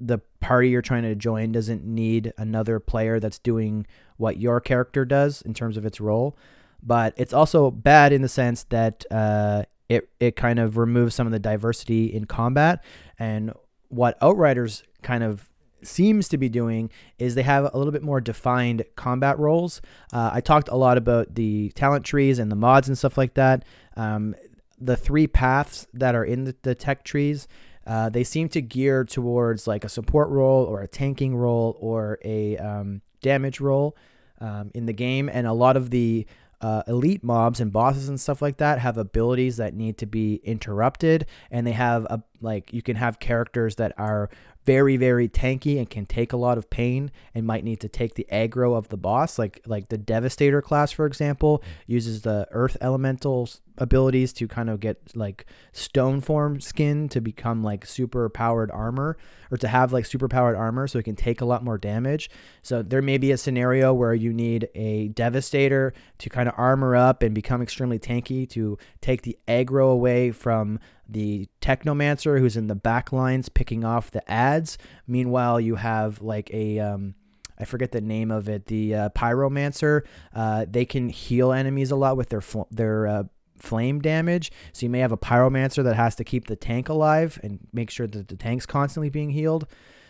the party you're trying to join doesn't need another player that's doing what your character does in terms of its role. But it's also bad in the sense that uh, it it kind of removes some of the diversity in combat and what Outriders kind of seems to be doing is they have a little bit more defined combat roles. Uh, I talked a lot about the talent trees and the mods and stuff like that. Um, the three paths that are in the, the tech trees, uh, they seem to gear towards like a support role or a tanking role or a um, damage role um, in the game. And a lot of the uh, elite mobs and bosses and stuff like that have abilities that need to be interrupted and they have a like you can have characters that are very very tanky and can take a lot of pain and might need to take the aggro of the boss like like the devastator class for example uses the earth elementals abilities to kind of get like stone form skin to become like super powered armor or to have like super powered armor so it can take a lot more damage so there may be a scenario where you need a devastator to kind of armor up and become extremely tanky to take the aggro away from the technomancer who's in the back lines picking off the ads. Meanwhile, you have like a um, I forget the name of it, the uh, pyromancer. Uh, they can heal enemies a lot with their fl- their uh, flame damage. So you may have a pyromancer that has to keep the tank alive and make sure that the tank's constantly being healed.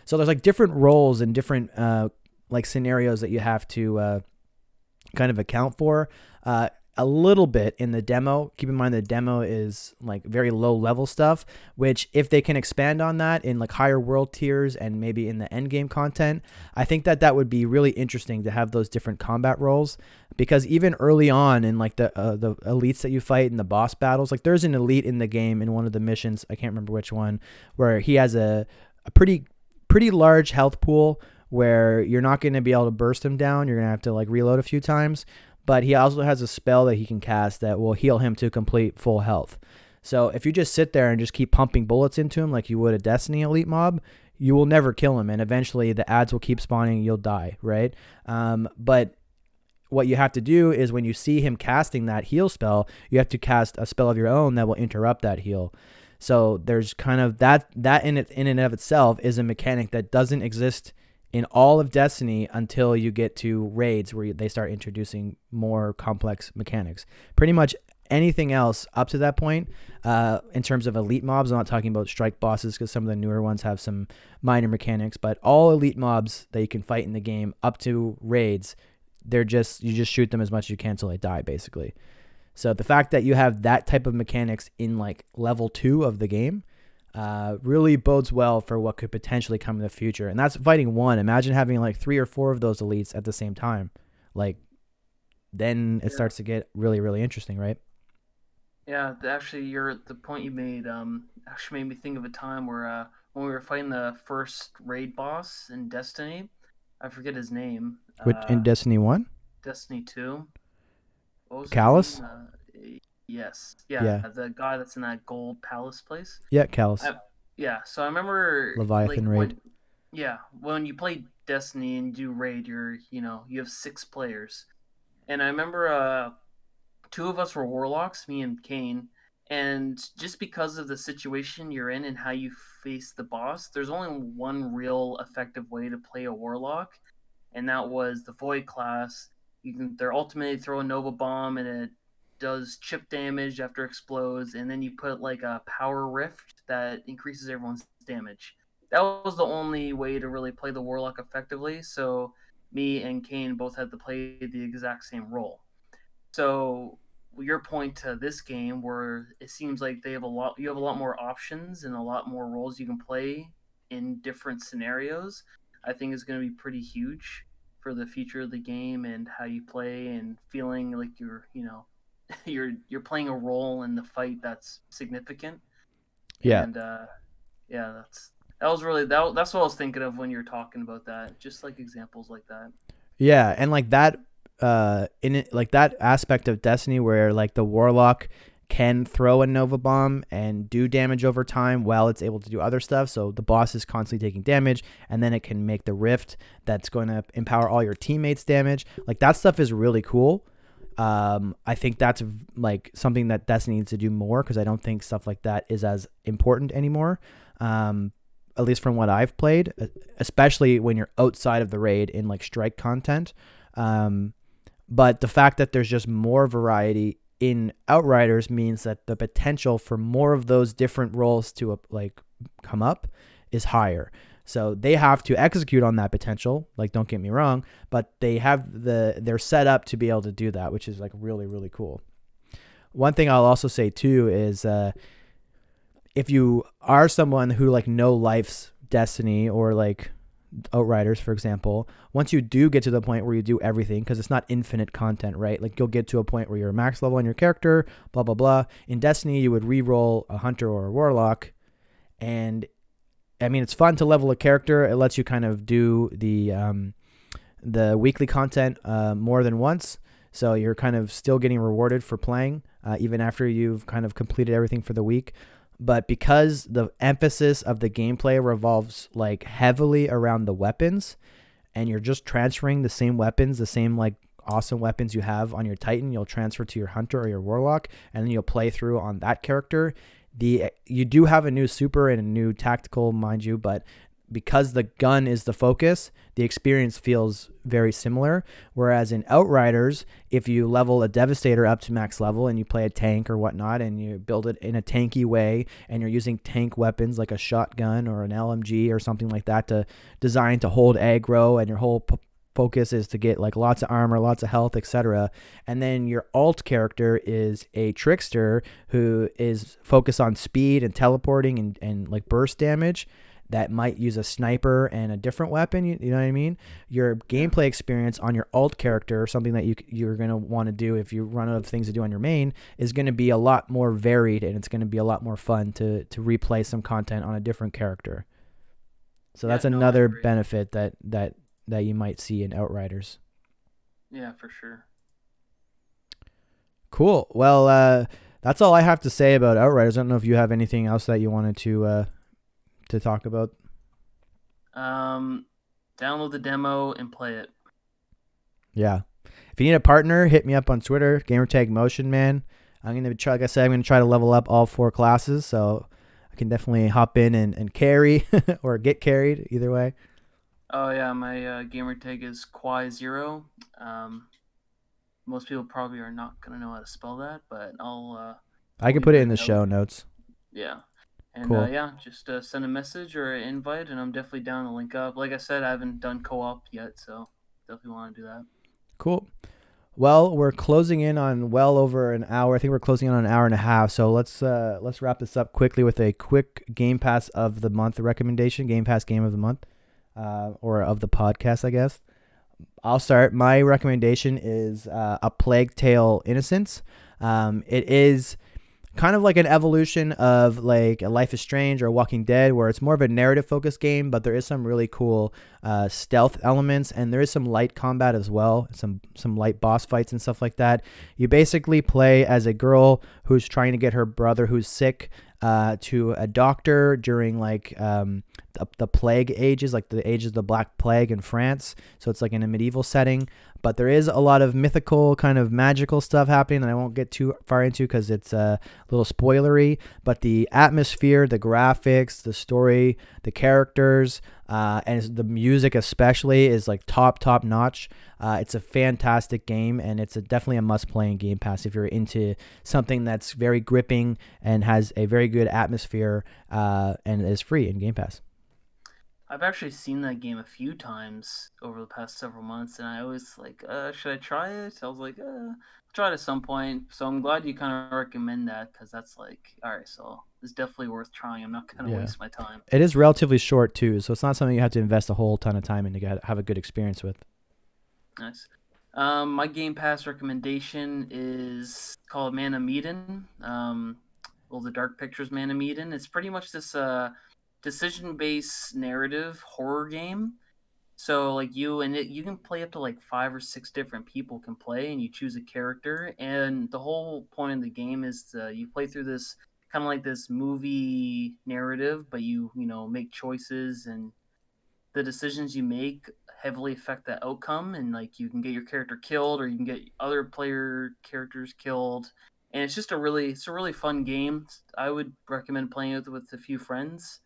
So there's like different roles and different uh, like scenarios that you have to uh, kind of account for. Uh, a little bit in the demo. Keep in mind the demo is like very low level stuff, which if they can expand on that in like higher world tiers and maybe in the end game content, I think that that would be really interesting to have those different combat roles because even early on in like the uh, the elites that you fight in the boss battles, like there's an elite in the game in one of the missions, I can't remember which one, where he has a a pretty pretty large health pool where you're not going to be able to burst him down. You're going to have to like reload a few times but he also has a spell that he can cast that will heal him to complete full health. So if you just sit there and just keep pumping bullets into him like you would a Destiny elite mob, you will never kill him, and eventually the ads will keep spawning. You'll die, right? Um, but what you have to do is when you see him casting that heal spell, you have to cast a spell of your own that will interrupt that heal. So there's kind of that that in it in and of itself is a mechanic that doesn't exist in all of Destiny until you get to raids where they start introducing more complex mechanics. Pretty much anything else up to that point, uh, in terms of elite mobs, I'm not talking about strike bosses because some of the newer ones have some minor mechanics, but all elite mobs that you can fight in the game up to raids, they're just you just shoot them as much as you can until they die, basically. So the fact that you have that type of mechanics in like level two of the game uh, really bodes well for what could potentially come in the future. And that's fighting one. Imagine having like three or four of those elites at the same time. Like, then it yeah. starts to get really, really interesting, right? Yeah, actually, your the point you made um, actually made me think of a time where uh, when we were fighting the first raid boss in Destiny, I forget his name. Which, uh, in Destiny One. Destiny Two. Calus. Uh, Yes. Yeah, yeah. The guy that's in that gold palace place. Yeah, Calus. yeah. So I remember Leviathan raid. When, yeah, when you play Destiny and do raid, you're you know you have six players, and I remember uh, two of us were warlocks, me and Kane, and just because of the situation you're in and how you face the boss, there's only one real effective way to play a warlock, and that was the void class. You can they're ultimately throw a nova bomb and it does chip damage after explodes, and then you put like a power rift that increases everyone's damage. That was the only way to really play the warlock effectively. So me and Kane both had to play the exact same role. So your point to this game, where it seems like they have a lot, you have a lot more options and a lot more roles you can play in different scenarios. I think is going to be pretty huge for the future of the game and how you play and feeling like you're, you know, you're you're playing a role in the fight that's significant. Yeah. And uh, yeah, that's that was really that. That's what I was thinking of when you're talking about that. Just like examples like that. Yeah, and like that, uh, in it, like that aspect of Destiny where like the warlock can throw a Nova Bomb and do damage over time while it's able to do other stuff. So the boss is constantly taking damage, and then it can make the rift that's going to empower all your teammates' damage. Like that stuff is really cool. Um, I think that's like something that Destiny needs to do more because I don't think stuff like that is as important anymore. Um, at least from what I've played, especially when you're outside of the raid in like strike content. Um, but the fact that there's just more variety in Outriders means that the potential for more of those different roles to like come up is higher. So they have to execute on that potential. Like, don't get me wrong, but they have the they're set up to be able to do that, which is like really really cool. One thing I'll also say too is uh, if you are someone who like know life's destiny or like Outriders, for example, once you do get to the point where you do everything, because it's not infinite content, right? Like you'll get to a point where you're max level on your character, blah blah blah. In Destiny, you would re-roll a hunter or a warlock, and I mean it's fun to level a character. It lets you kind of do the um, the weekly content uh, more than once, so you're kind of still getting rewarded for playing, uh, even after you've kind of completed everything for the week but because the emphasis of the gameplay revolves like heavily around the weapons and you're just transferring the same weapons the same like awesome weapons you have on your titan you'll transfer to your hunter or your warlock and then you'll play through on that character the you do have a new super and a new tactical mind you but because the gun is the focus, the experience feels very similar. Whereas in Outriders, if you level a Devastator up to max level and you play a tank or whatnot and you build it in a tanky way and you're using tank weapons like a shotgun or an LMG or something like that to design to hold aggro and your whole p- focus is to get like lots of armor, lots of health, etc. And then your alt character is a trickster who is focused on speed and teleporting and, and like burst damage that might use a sniper and a different weapon. You, you know what I mean? Your gameplay experience on your alt character, something that you you're gonna want to do if you run out of things to do on your main, is going to be a lot more varied and it's going to be a lot more fun to to replay some content on a different character. So yeah, that's no, another benefit that that that you might see in Outriders. Yeah, for sure. Cool. Well, uh, that's all I have to say about Outriders. I don't know if you have anything else that you wanted to uh, to talk about? Um, download the demo and play it. Yeah. If you need a partner, hit me up on Twitter, gamertag motion man. I'm gonna try like I said, I'm gonna try to level up all four classes, so I can definitely hop in and, and carry or get carried either way. Oh yeah, my uh, gamer tag is Quai Zero. Um, most people probably are not gonna know how to spell that, but I'll. Uh, I can put it in the show notes. Yeah, and cool. uh, yeah, just uh, send a message or an invite, and I'm definitely down to link up. Like I said, I haven't done co-op yet, so definitely want to do that. Cool. Well, we're closing in on well over an hour. I think we're closing in on an hour and a half. So let's uh, let's wrap this up quickly with a quick Game Pass of the month recommendation. Game Pass game of the month, uh, or of the podcast, I guess. I'll start. My recommendation is uh, a Plague Tale: Innocence. Um, it is kind of like an evolution of like a Life is Strange or Walking Dead, where it's more of a narrative focused game, but there is some really cool uh, stealth elements and there is some light combat as well, some some light boss fights and stuff like that. You basically play as a girl who's trying to get her brother who's sick uh, to a doctor during like um, the, the plague ages, like the ages of the Black Plague in France. So it's like in a medieval setting but there is a lot of mythical kind of magical stuff happening that I won't get too far into because it's a little spoilery. But the atmosphere, the graphics, the story, the characters, uh, and the music especially is like top top notch. Uh, it's a fantastic game, and it's a, definitely a must play in Game Pass if you're into something that's very gripping and has a very good atmosphere uh, and is free in Game Pass. I've actually seen that game a few times over the past several months, and I always like, uh, should I try it? I was like, uh, I'll try it at some point. So I'm glad you kind of recommend that because that's like, all right, so it's definitely worth trying. I'm not gonna yeah. waste my time. It is relatively short too, so it's not something you have to invest a whole ton of time in to get have a good experience with. Nice. Um, my Game Pass recommendation is called Man of Medan. Um, well, the Dark Pictures Man of Medan. It's pretty much this uh decision-based narrative horror game. So like you and it, you can play up to like five or six different people can play, and you choose a character. And the whole point of the game is to, you play through this kind of like this movie narrative, but you you know make choices and the decisions you make heavily affect the outcome and like you can get your character killed or you can get other player characters killed and it's just a really it's a really fun game i would recommend playing it with a few friends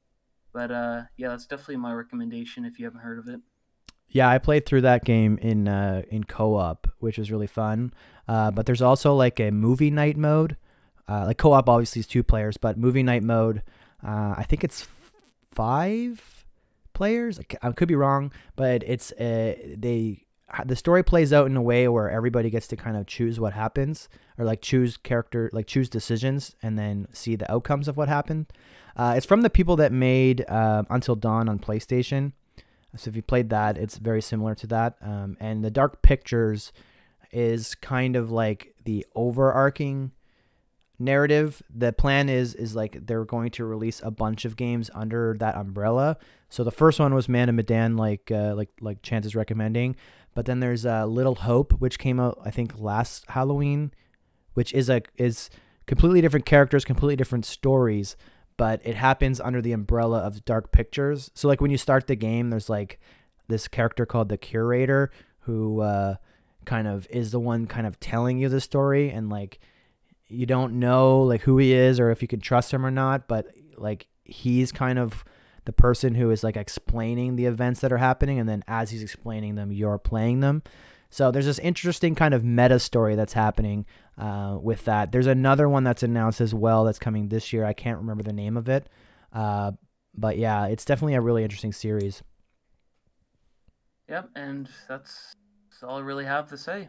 but uh yeah that's definitely my recommendation if you haven't heard of it yeah i played through that game in uh in co-op which was really fun uh but there's also like a movie night mode uh like co-op obviously is two players but movie night mode uh i think it's five players. I could be wrong, but it's uh, they the story plays out in a way where everybody gets to kind of choose what happens or like choose character like choose decisions and then see the outcomes of what happened. Uh, it's from the people that made uh, Until Dawn on PlayStation. So if you played that, it's very similar to that. Um, and the Dark Pictures is kind of like the overarching narrative the plan is is like they're going to release a bunch of games under that umbrella so the first one was man of medan like uh, like like chance is recommending but then there's uh, little hope which came out i think last halloween which is a is completely different characters completely different stories but it happens under the umbrella of dark pictures. So like when you start the game there's like this character called the curator who uh, kind of is the one kind of telling you the story and like you don't know like who he is or if you can trust him or not, but like he's kind of the person who is like explaining the events that are happening and then as he's explaining them you're playing them. So there's this interesting kind of meta story that's happening uh, with that there's another one that's announced as well that's coming this year i can't remember the name of it uh, but yeah it's definitely a really interesting series yep and that's, that's all i really have to say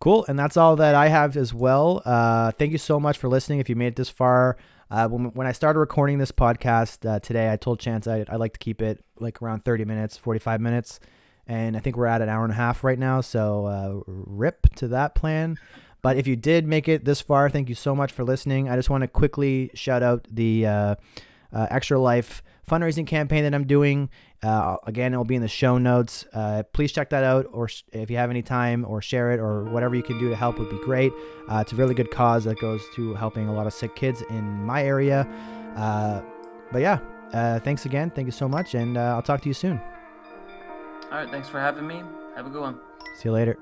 Cool. And that's all that I have as well. Uh, thank you so much for listening. If you made it this far, uh, when, when I started recording this podcast uh, today, I told Chance I, I like to keep it like around 30 minutes, 45 minutes. And I think we're at an hour and a half right now. So uh, rip to that plan. But if you did make it this far, thank you so much for listening. I just want to quickly shout out the uh, uh, Extra Life fundraising campaign that I'm doing. Uh, again, it will be in the show notes. Uh, please check that out, or sh- if you have any time, or share it, or whatever you can do to help would be great. Uh, it's a really good cause that goes to helping a lot of sick kids in my area. Uh, but yeah, uh, thanks again. Thank you so much, and uh, I'll talk to you soon. All right, thanks for having me. Have a good one. See you later.